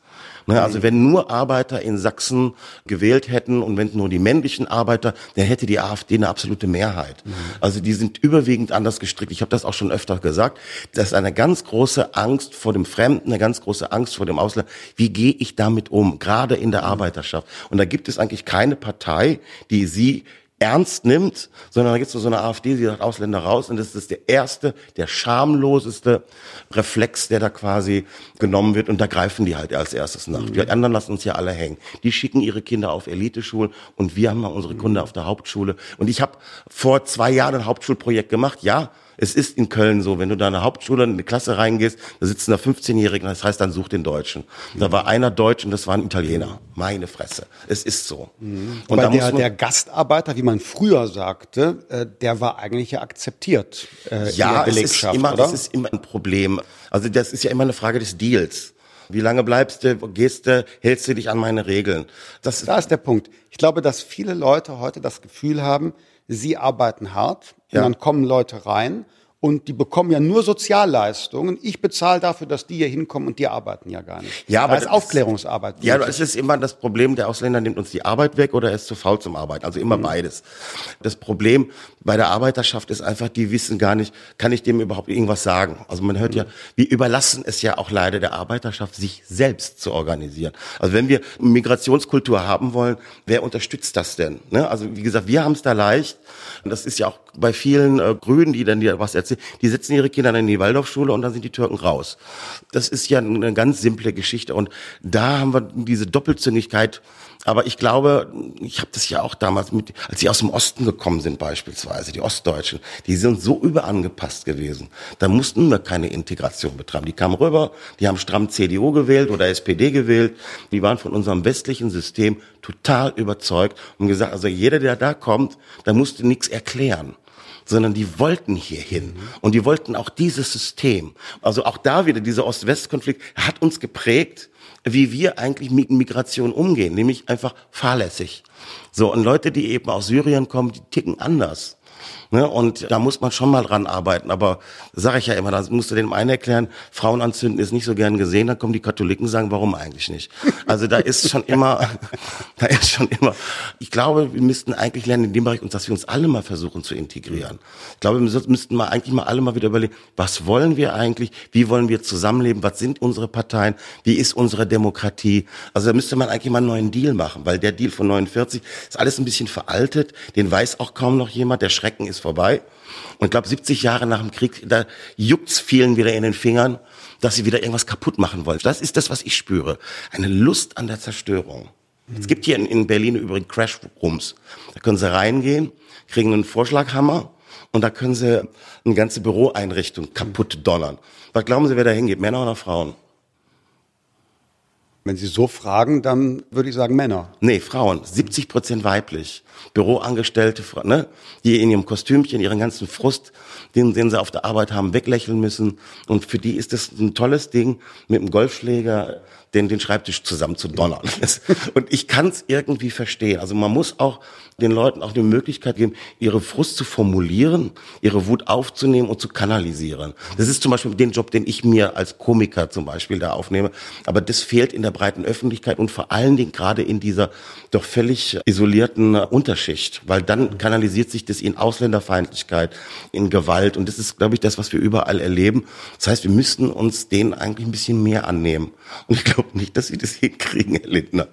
Ne, also wenn nur Arbeiter in Sachsen gewählt hätten und wenn nur die männlichen Arbeiter, dann hätte die AfD eine absolute Mehrheit. Mhm. Also die sind überwiegend anders gestrickt. Ich habe das auch schon öfter gesagt. Das ist eine ganz große Angst vor dem Fremden, eine ganz große Angst vor dem Ausland. Wie gehe ich damit um, gerade in der mhm. Arbeiterschaft? Und da gibt es eigentlich keine Partei, die sie ernst nimmt, sondern da gibt es so eine AfD, die sagt Ausländer raus und das ist der erste, der schamloseste Reflex, der da quasi genommen wird und da greifen die halt als erstes nach. Mhm. Die anderen lassen uns ja alle hängen. Die schicken ihre Kinder auf Eliteschulen und wir haben mal unsere Kinder auf der Hauptschule. Und ich habe vor zwei Jahren ein Hauptschulprojekt gemacht, ja, es ist in Köln so, wenn du da in eine Hauptschule in eine Klasse reingehst, da sitzen da 15-Jährige, das heißt, dann such den Deutschen. Da war einer Deutsch und das war ein Italiener. Meine Fresse. Es ist so. Mhm. Und der, der Gastarbeiter, wie man früher sagte, äh, der war eigentlich ja akzeptiert. Äh, ja, es ist immer, oder? es ist immer ein Problem. Also das ist ja immer eine Frage des Deals. Wie lange bleibst du, gehst du, hältst du dich an meine Regeln? Das da ist der Punkt. Ich glaube, dass viele Leute heute das Gefühl haben, sie arbeiten hart ja. und dann kommen Leute rein und die bekommen ja nur Sozialleistungen. Ich bezahle dafür, dass die hier hinkommen und die arbeiten ja gar nicht. Ja, aber da ist Aufklärungsarbeit. Ja, es ist immer das Problem, der Ausländer nimmt uns die Arbeit weg oder er ist zu faul zum Arbeiten. Also immer mhm. beides. Das Problem bei der Arbeiterschaft ist einfach, die wissen gar nicht, kann ich dem überhaupt irgendwas sagen? Also man hört mhm. ja, wir überlassen es ja auch leider der Arbeiterschaft, sich selbst zu organisieren. Also wenn wir Migrationskultur haben wollen, wer unterstützt das denn? Ne? Also wie gesagt, wir haben es da leicht. Und das ist ja auch bei vielen äh, Grünen, die dann dir was erzählen die setzen ihre Kinder dann in die Waldorfschule und dann sind die Türken raus. Das ist ja eine ganz simple Geschichte und da haben wir diese Doppelzüngigkeit. Aber ich glaube, ich habe das ja auch damals mit, als sie aus dem Osten gekommen sind beispielsweise, die Ostdeutschen, die sind so überangepasst gewesen. Da mussten wir keine Integration betreiben. Die kamen rüber, die haben stramm CDU gewählt oder SPD gewählt. Die waren von unserem westlichen System total überzeugt und gesagt, also jeder, der da kommt, da musst du nichts erklären sondern die wollten hierhin. Und die wollten auch dieses System. Also auch da wieder dieser Ost-West-Konflikt hat uns geprägt, wie wir eigentlich mit Migration umgehen, nämlich einfach fahrlässig. So, und Leute, die eben aus Syrien kommen, die ticken anders. Ne? Und da muss man schon mal dran arbeiten. Aber sage ich ja immer, da musst du dem einen erklären, Frauen anzünden ist nicht so gern gesehen, dann kommen die Katholiken sagen, warum eigentlich nicht? Also da ist schon immer, da ist schon immer, ich glaube, wir müssten eigentlich lernen in dem Bereich, dass wir uns alle mal versuchen zu integrieren. Ich glaube, wir müssten mal eigentlich mal alle mal wieder überlegen, was wollen wir eigentlich? Wie wollen wir zusammenleben? Was sind unsere Parteien? Wie ist unsere Demokratie? Also da müsste man eigentlich mal einen neuen Deal machen, weil der Deal von 49 ist alles ein bisschen veraltet. Den weiß auch kaum noch jemand. Der Schrecken ist vorbei. Und ich glaube, 70 Jahre nach dem Krieg, da juckt's vielen wieder in den Fingern, dass sie wieder irgendwas kaputt machen wollen. Das ist das, was ich spüre. Eine Lust an der Zerstörung. Es gibt hier in, in Berlin übrigens Crash Rooms. Da können Sie reingehen, kriegen einen Vorschlaghammer und da können Sie eine ganze Büroeinrichtung kaputt donnern. Was glauben Sie, wer da hingeht? Männer oder Frauen? Wenn Sie so fragen, dann würde ich sagen Männer. Nee, Frauen. 70 Prozent weiblich. Büroangestellte, ne, die in ihrem Kostümchen ihren ganzen Frust, den, den sie auf der Arbeit haben, weglächeln müssen. Und für die ist das ein tolles Ding, mit dem Golfschläger den, den Schreibtisch zusammen zu donnern. Und ich kann es irgendwie verstehen. Also man muss auch den Leuten auch die Möglichkeit geben, ihre Frust zu formulieren, ihre Wut aufzunehmen und zu kanalisieren. Das ist zum Beispiel den Job, den ich mir als Komiker zum Beispiel da aufnehme. Aber das fehlt in der breiten Öffentlichkeit und vor allen Dingen gerade in dieser doch völlig isolierten Unterschicht, weil dann kanalisiert sich das in Ausländerfeindlichkeit, in Gewalt und das ist, glaube ich, das, was wir überall erleben. Das heißt, wir müssten uns denen eigentlich ein bisschen mehr annehmen. Und ich glaube nicht, dass Sie das hinkriegen, Herr Lindner.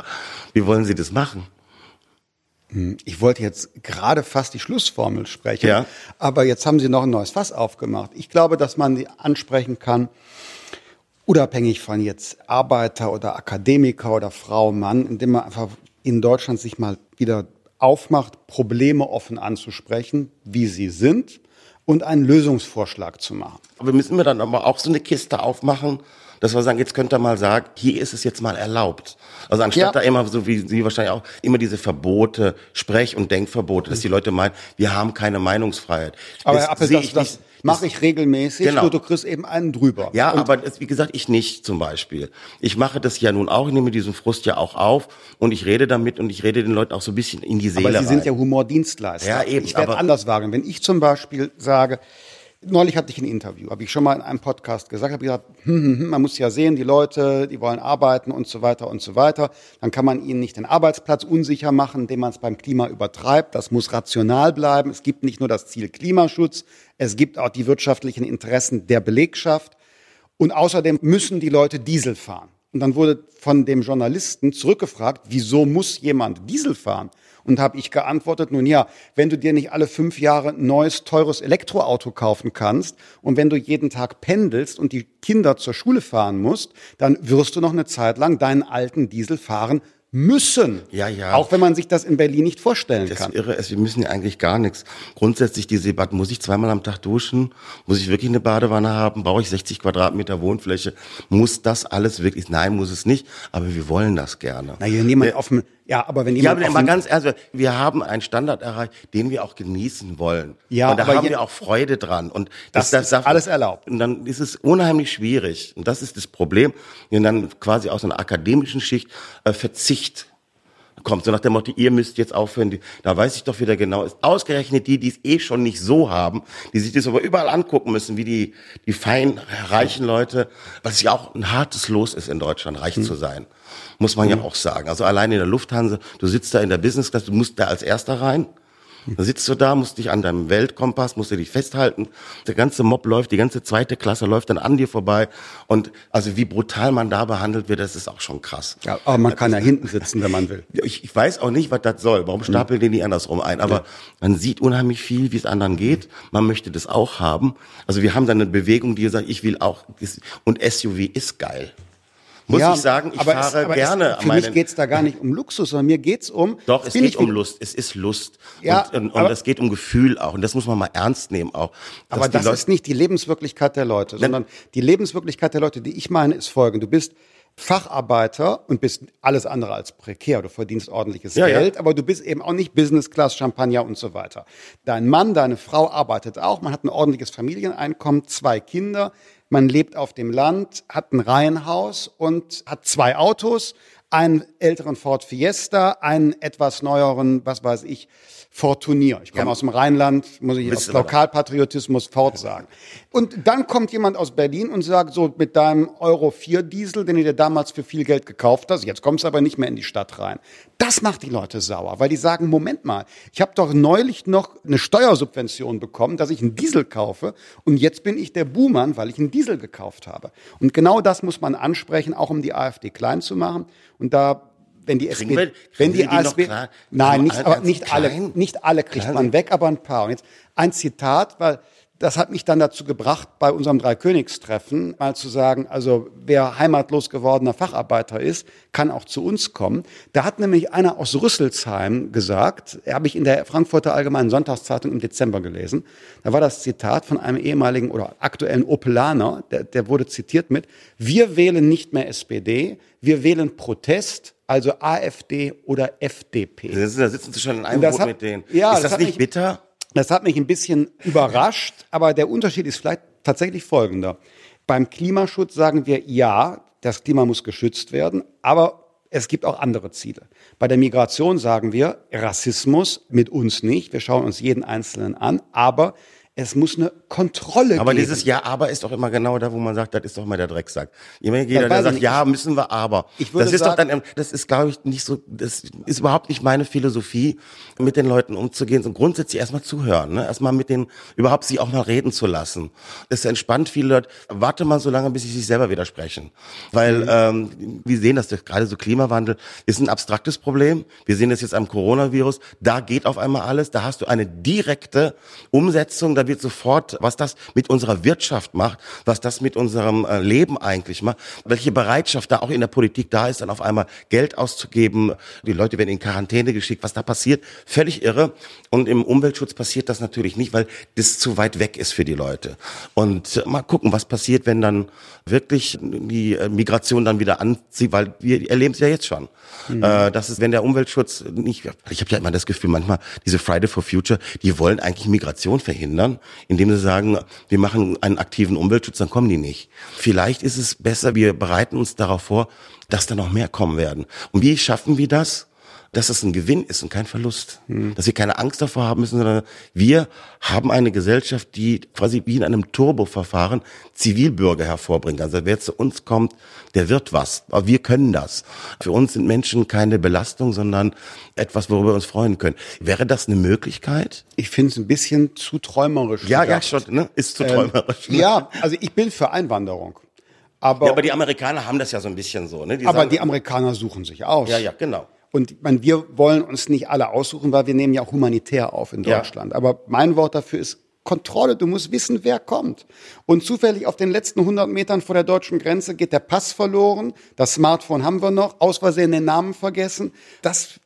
Wie wollen Sie das machen? Hm, ich wollte jetzt gerade fast die Schlussformel sprechen, ja. aber jetzt haben Sie noch ein neues Fass aufgemacht. Ich glaube, dass man die ansprechen kann, unabhängig von jetzt Arbeiter oder Akademiker oder Frau, Mann, indem man einfach in Deutschland sich mal wieder aufmacht, Probleme offen anzusprechen, wie sie sind und einen Lösungsvorschlag zu machen. Aber müssen wir dann aber auch so eine Kiste aufmachen, dass wir sagen, jetzt könnt ihr mal sagen, hier ist es jetzt mal erlaubt. Also anstatt ja. da immer, so wie Sie wahrscheinlich auch, immer diese Verbote, Sprech- und Denkverbote, dass die Leute meinen, wir haben keine Meinungsfreiheit. Aber das, Appel, das, das mache ich regelmäßig, genau. nur du kriegst eben einen drüber. Ja, und aber das, wie gesagt, ich nicht zum Beispiel. Ich mache das ja nun auch, ich nehme diesen Frust ja auch auf und ich rede damit und ich rede den Leuten auch so ein bisschen in die Seele Aber sie sind ja Humordienstleister. Ja, eben. Ich werde anders wagen. Wenn ich zum Beispiel sage, Neulich hatte ich ein Interview, habe ich schon mal in einem Podcast gesagt, habe gesagt, hm, hm, hm, man muss ja sehen, die Leute, die wollen arbeiten und so weiter und so weiter. Dann kann man ihnen nicht den Arbeitsplatz unsicher machen, indem man es beim Klima übertreibt. Das muss rational bleiben. Es gibt nicht nur das Ziel Klimaschutz, es gibt auch die wirtschaftlichen Interessen der Belegschaft. Und außerdem müssen die Leute Diesel fahren. Und dann wurde von dem Journalisten zurückgefragt, wieso muss jemand Diesel fahren? Und habe ich geantwortet, nun ja, wenn du dir nicht alle fünf Jahre ein neues, teures Elektroauto kaufen kannst und wenn du jeden Tag pendelst und die Kinder zur Schule fahren musst, dann wirst du noch eine Zeit lang deinen alten Diesel fahren müssen. Ja, ja. Auch wenn man sich das in Berlin nicht vorstellen das kann. Das Irre ist, wir müssen ja eigentlich gar nichts. Grundsätzlich diese Debatte, muss ich zweimal am Tag duschen? Muss ich wirklich eine Badewanne haben? Brauche ich 60 Quadratmeter Wohnfläche? Muss das alles wirklich? Nein, muss es nicht. Aber wir wollen das gerne. Na, hier niemand auf dem ja, aber wenn jemand. Ja, aber ganz ernst, wir haben einen Standard erreicht, den wir auch genießen wollen. Ja, und da haben wir auch Freude dran. Und das, das, das ist alles erlaubt. Und dann ist es unheimlich schwierig. Und das ist das Problem, wenn dann quasi aus einer akademischen Schicht äh, Verzicht kommt, so nach dem Motto, ihr müsst jetzt aufhören, da weiß ich doch wieder genau, ist ausgerechnet die, die es eh schon nicht so haben, die sich das aber überall angucken müssen, wie die, die fein reichen Leute, was ja auch ein hartes Los ist in Deutschland, reich mhm. zu sein muss man mhm. ja auch sagen. Also allein in der Lufthansa, du sitzt da in der Business Class, du musst da als Erster rein. Da sitzt du da, musst dich an deinem Weltkompass, musst du dich festhalten. Der ganze Mob läuft, die ganze zweite Klasse läuft dann an dir vorbei. Und also wie brutal man da behandelt wird, das ist auch schon krass. Ja, aber man kann ja hinten sitzen, wenn man will. Ich, ich weiß auch nicht, was das soll. Warum stapeln die nicht andersrum ein? Aber ja. man sieht unheimlich viel, wie es anderen geht. Man möchte das auch haben. Also wir haben dann eine Bewegung, die sagt, ich will auch. Und SUV ist geil muss ja, ich sagen, ich fahre es, gerne. Es, für mich geht's da gar nicht um Luxus, sondern mir geht's um. Doch, es geht um Lust. Es ist Lust. Ja, und, und, und es geht um Gefühl auch. Und das muss man mal ernst nehmen auch. Aber das Leute ist nicht die Lebenswirklichkeit der Leute, sondern die Lebenswirklichkeit der Leute, die ich meine, ist folgende. Du bist Facharbeiter und bist alles andere als prekär. Du verdienst ordentliches ja, Geld, ja. aber du bist eben auch nicht Business Class, Champagner und so weiter. Dein Mann, deine Frau arbeitet auch. Man hat ein ordentliches Familieneinkommen, zwei Kinder. Man lebt auf dem Land, hat ein Reihenhaus und hat zwei Autos. einen älteren Ford Fiesta, einen etwas neueren, was weiß ich, Fortunier. Ich komme ja. aus dem Rheinland, muss ich aus Lokalpatriotismus Ford sagen. Und dann kommt jemand aus Berlin und sagt, so mit deinem Euro 4 Diesel, den du dir damals für viel Geld gekauft hast, jetzt kommst du aber nicht mehr in die Stadt rein. Das macht die Leute sauer, weil die sagen, Moment mal, ich habe doch neulich noch eine Steuersubvention bekommen, dass ich einen Diesel kaufe und jetzt bin ich der Buhmann, weil ich einen Diesel gekauft habe. Und genau das muss man ansprechen, auch um die AfD klein zu machen. Und da wenn die SPD, wir, wenn die, die AfD, nein, nicht, aber nicht alle, nicht alle kriegt klein. man weg, aber ein paar. Und jetzt ein Zitat, weil das hat mich dann dazu gebracht, bei unserem Dreikönigstreffen mal zu sagen, also wer heimatlos gewordener Facharbeiter ist, kann auch zu uns kommen. Da hat nämlich einer aus Rüsselsheim gesagt, habe ich in der Frankfurter Allgemeinen Sonntagszeitung im Dezember gelesen, da war das Zitat von einem ehemaligen oder aktuellen Opelaner, der, der wurde zitiert mit, wir wählen nicht mehr SPD, wir wählen Protest, also AfD oder FDP. Da sitzen Sie schon in einem Boot mit denen. Ja, ist das, das nicht bitter? Das hat mich ein bisschen überrascht, aber der Unterschied ist vielleicht tatsächlich folgender. Beim Klimaschutz sagen wir, ja, das Klima muss geschützt werden, aber es gibt auch andere Ziele. Bei der Migration sagen wir, Rassismus mit uns nicht, wir schauen uns jeden Einzelnen an, aber es muss eine Kontrolle aber geben. dieses Ja, aber ist doch immer genau da, wo man sagt, das ist doch immer der Drecksack. Immer jeder, der sagt, nicht. ja, müssen wir aber. Ich würde das ist sagen, doch dann, das ist, glaube ich, nicht so, das ist überhaupt nicht meine Philosophie, mit den Leuten umzugehen, und grundsätzlich erstmal zuhören, ne? erstmal mit denen, überhaupt sie auch mal reden zu lassen. Das entspannt viele Leute, warte mal so lange, bis sie sich selber widersprechen. Weil, mhm. ähm, wir sehen das, gerade so Klimawandel ist ein abstraktes Problem. Wir sehen das jetzt am Coronavirus. Da geht auf einmal alles. Da hast du eine direkte Umsetzung. Da wird sofort, was das mit unserer Wirtschaft macht, was das mit unserem äh, Leben eigentlich macht, welche Bereitschaft da auch in der Politik da ist, dann auf einmal Geld auszugeben. Die Leute werden in Quarantäne geschickt, was da passiert, völlig irre. Und im Umweltschutz passiert das natürlich nicht, weil das zu weit weg ist für die Leute. Und mal gucken, was passiert, wenn dann wirklich die äh, Migration dann wieder anzieht, weil wir erleben es ja jetzt schon. Mhm. Äh, das ist, wenn der Umweltschutz nicht, ich habe ja immer das Gefühl, manchmal diese Friday for Future, die wollen eigentlich Migration verhindern, indem sie sagen, wir machen einen aktiven Umweltschutz, dann kommen die nicht. Vielleicht ist es besser, wir bereiten uns darauf vor, dass da noch mehr kommen werden. Und wie schaffen wir das? Dass es ein Gewinn ist und kein Verlust. Mhm. Dass wir keine Angst davor haben müssen, sondern wir haben eine Gesellschaft, die quasi wie in einem Turboverfahren Zivilbürger hervorbringt. Also wer zu uns kommt, der wird was. Aber wir können das. Für uns sind Menschen keine Belastung, sondern etwas, worüber wir uns freuen können. Wäre das eine Möglichkeit? Ich finde es ein bisschen zu träumerisch. Ja, gedacht. ja, schon, ne? Ist zu ähm, träumerisch. Ne? Ja, also ich bin für Einwanderung. Aber, ja, aber die Amerikaner haben das ja so ein bisschen so. Ne? Die aber sagen, die Amerikaner suchen sich aus. Ja, ja, genau. Und man, wir wollen uns nicht alle aussuchen, weil wir nehmen ja auch humanitär auf in Deutschland. Ja. Aber mein Wort dafür ist Kontrolle. Du musst wissen, wer kommt. Und zufällig auf den letzten 100 Metern vor der deutschen Grenze geht der Pass verloren. Das Smartphone haben wir noch. Aus Versehen den Namen vergessen. Das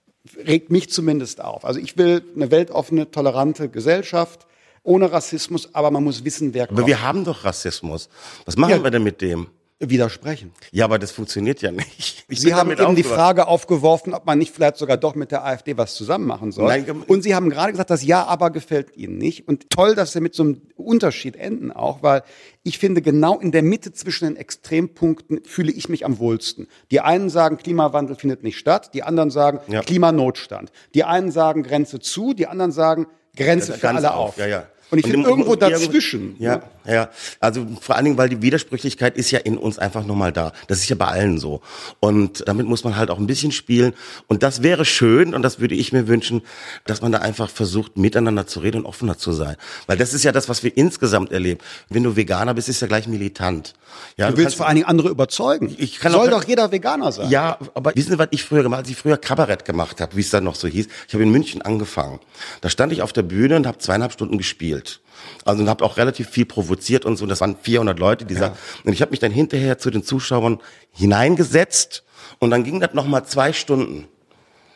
regt mich zumindest auf. Also ich will eine weltoffene, tolerante Gesellschaft ohne Rassismus, aber man muss wissen, wer kommt. Aber wir haben doch Rassismus. Was machen ja. wir denn mit dem? Widersprechen. Ja, aber das funktioniert ja nicht. Ich Sie haben eben die Frage aufgeworfen, ob man nicht vielleicht sogar doch mit der AfD was zusammen machen soll. Nein, und Sie haben gerade gesagt, das Ja aber gefällt Ihnen nicht. Und toll, dass Sie mit so einem Unterschied enden auch, weil ich finde, genau in der Mitte zwischen den Extrempunkten fühle ich mich am wohlsten. Die einen sagen, Klimawandel findet nicht statt, die anderen sagen, ja. Klimanotstand. Die einen sagen Grenze zu, die anderen sagen Grenze für alle auf. auf. Ja, ja. Und ich finde irgendwo dazwischen. Ja, ja. Also vor allen Dingen, weil die Widersprüchlichkeit ist ja in uns einfach nur mal da. Das ist ja bei allen so. Und damit muss man halt auch ein bisschen spielen. Und das wäre schön und das würde ich mir wünschen, dass man da einfach versucht, miteinander zu reden und offener zu sein. Weil das ist ja das, was wir insgesamt erleben. Wenn du Veganer bist, ist ja gleich militant. Ja, du, du willst vor allen Dingen andere überzeugen. Ich kann Soll doch jeder Veganer sein. Ja, aber wissen Sie, was ich früher gemacht habe? Als ich früher Kabarett gemacht habe, wie es dann noch so hieß. Ich habe in München angefangen. Da stand ich auf der Bühne und habe zweieinhalb Stunden gespielt. Also und habe auch relativ viel provoziert und so. Das waren 400 Leute, die ja. sagten. Und ich habe mich dann hinterher zu den Zuschauern hineingesetzt und dann ging das noch mal zwei Stunden.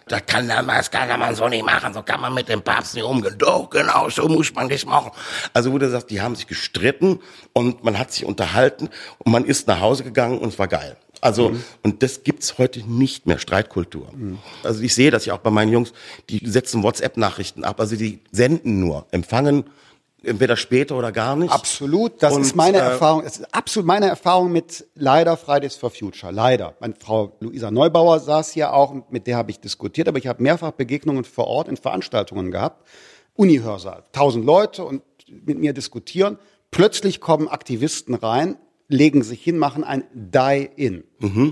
Das kann, das kann man so nicht machen, so kann man mit dem Papst nicht umgehen. Doch, genau, so muss man das machen. Also du sagst, die haben sich gestritten und man hat sich unterhalten und man ist nach Hause gegangen und es war geil. Also, mhm. und das gibt's heute nicht mehr, Streitkultur. Mhm. Also ich sehe das ja auch bei meinen Jungs, die setzen WhatsApp-Nachrichten ab, also die senden nur, empfangen Entweder später oder gar nicht. Absolut, das Und, ist meine äh, Erfahrung. Das ist absolut meine Erfahrung mit leider Fridays for Future. Leider. Meine Frau Luisa Neubauer saß hier auch, mit der habe ich diskutiert, aber ich habe mehrfach Begegnungen vor Ort in Veranstaltungen gehabt. Uni-Hörsaal, tausend Leute und mit mir diskutieren. Plötzlich kommen Aktivisten rein, legen sich hin, machen ein Die-In.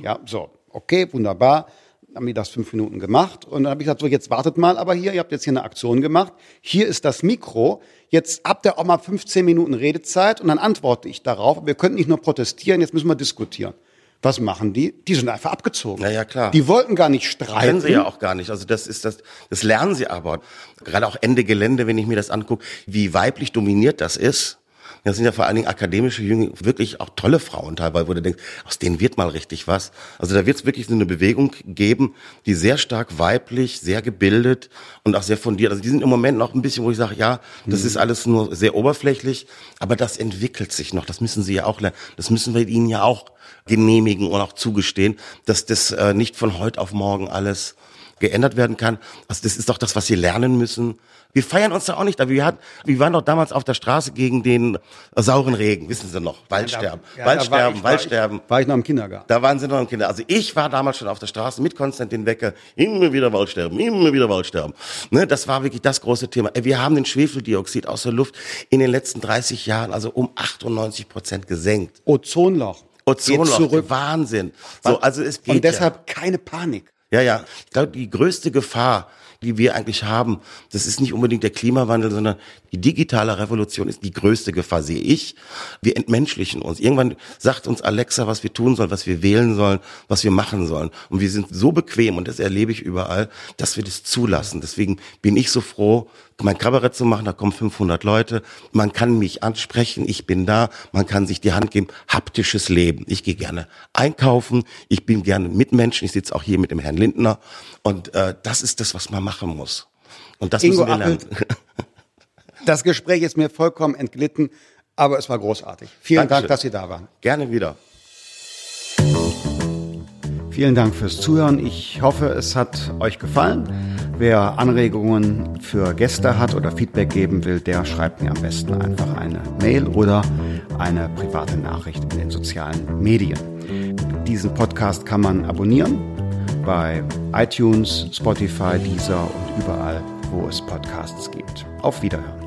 Ja, so, okay, wunderbar. Haben die das fünf Minuten gemacht und dann habe ich gesagt, so jetzt wartet mal, aber hier, ihr habt jetzt hier eine Aktion gemacht. Hier ist das Mikro. Jetzt habt ihr auch mal 15 Minuten Redezeit und dann antworte ich darauf. Wir könnten nicht nur protestieren, jetzt müssen wir diskutieren. Was machen die? Die sind einfach abgezogen. Na ja, klar. Die wollten gar nicht streiten. Können sie ja auch gar nicht. Also das ist das, das lernen sie aber. Gerade auch Ende Gelände, wenn ich mir das angucke, wie weiblich dominiert das ist. Das sind ja vor allen Dingen akademische Jünger, wirklich auch tolle Frauen teilweise, wo du denkst, aus denen wird mal richtig was. Also da wird es wirklich so eine Bewegung geben, die sehr stark weiblich, sehr gebildet und auch sehr fundiert. Also die sind im Moment noch ein bisschen, wo ich sage, ja, das ist alles nur sehr oberflächlich, aber das entwickelt sich noch. Das müssen sie ja auch lernen. Das müssen wir ihnen ja auch genehmigen und auch zugestehen, dass das äh, nicht von heute auf morgen alles geändert werden kann. Also das ist doch das, was sie lernen müssen. Wir feiern uns da auch nicht, aber wir, hatten, wir waren doch damals auf der Straße gegen den äh, sauren Regen, wissen Sie noch, Waldsterben, Ja, da war Waldsterben, war Waldsterben. Ich, war ich noch im Kindergarten. Da waren sie noch ein Kinder. Also ich war damals schon auf der Straße mit Konstantin Wecker. Immer wieder Waldsterben, immer wieder Waldsterben. Ne, das war wirklich das große Thema. Ey, Wir haben den Schwefeldioxid aus der Luft in den letzten 30 Jahren also um 98 Prozent gesenkt. Ozonloch. Ozonloch. Wahnsinn. So, also es geht Und deshalb keine Panik. Ja, ja. Ich glaube, die größte Gefahr, die wir eigentlich haben, das ist nicht unbedingt der Klimawandel, sondern die digitale Revolution ist die größte Gefahr, sehe ich. Wir entmenschlichen uns. Irgendwann sagt uns Alexa, was wir tun sollen, was wir wählen sollen, was wir machen sollen. Und wir sind so bequem, und das erlebe ich überall, dass wir das zulassen. Deswegen bin ich so froh, mein Kabarett zu machen, da kommen 500 Leute, man kann mich ansprechen, ich bin da, man kann sich die Hand geben, haptisches Leben. Ich gehe gerne einkaufen, ich bin gerne mit Menschen, ich sitze auch hier mit dem Herrn Lindner und äh, das ist das, was man machen muss. Und das Ingo müssen wir lernen. Das Gespräch ist mir vollkommen entglitten, aber es war großartig. Vielen Dank, Dankeschön. dass Sie da waren. gerne wieder. Vielen Dank fürs Zuhören. Ich hoffe, es hat euch gefallen. Wer Anregungen für Gäste hat oder Feedback geben will, der schreibt mir am besten einfach eine Mail oder eine private Nachricht in den sozialen Medien. Diesen Podcast kann man abonnieren bei iTunes, Spotify, Deezer und überall, wo es Podcasts gibt. Auf Wiederhören.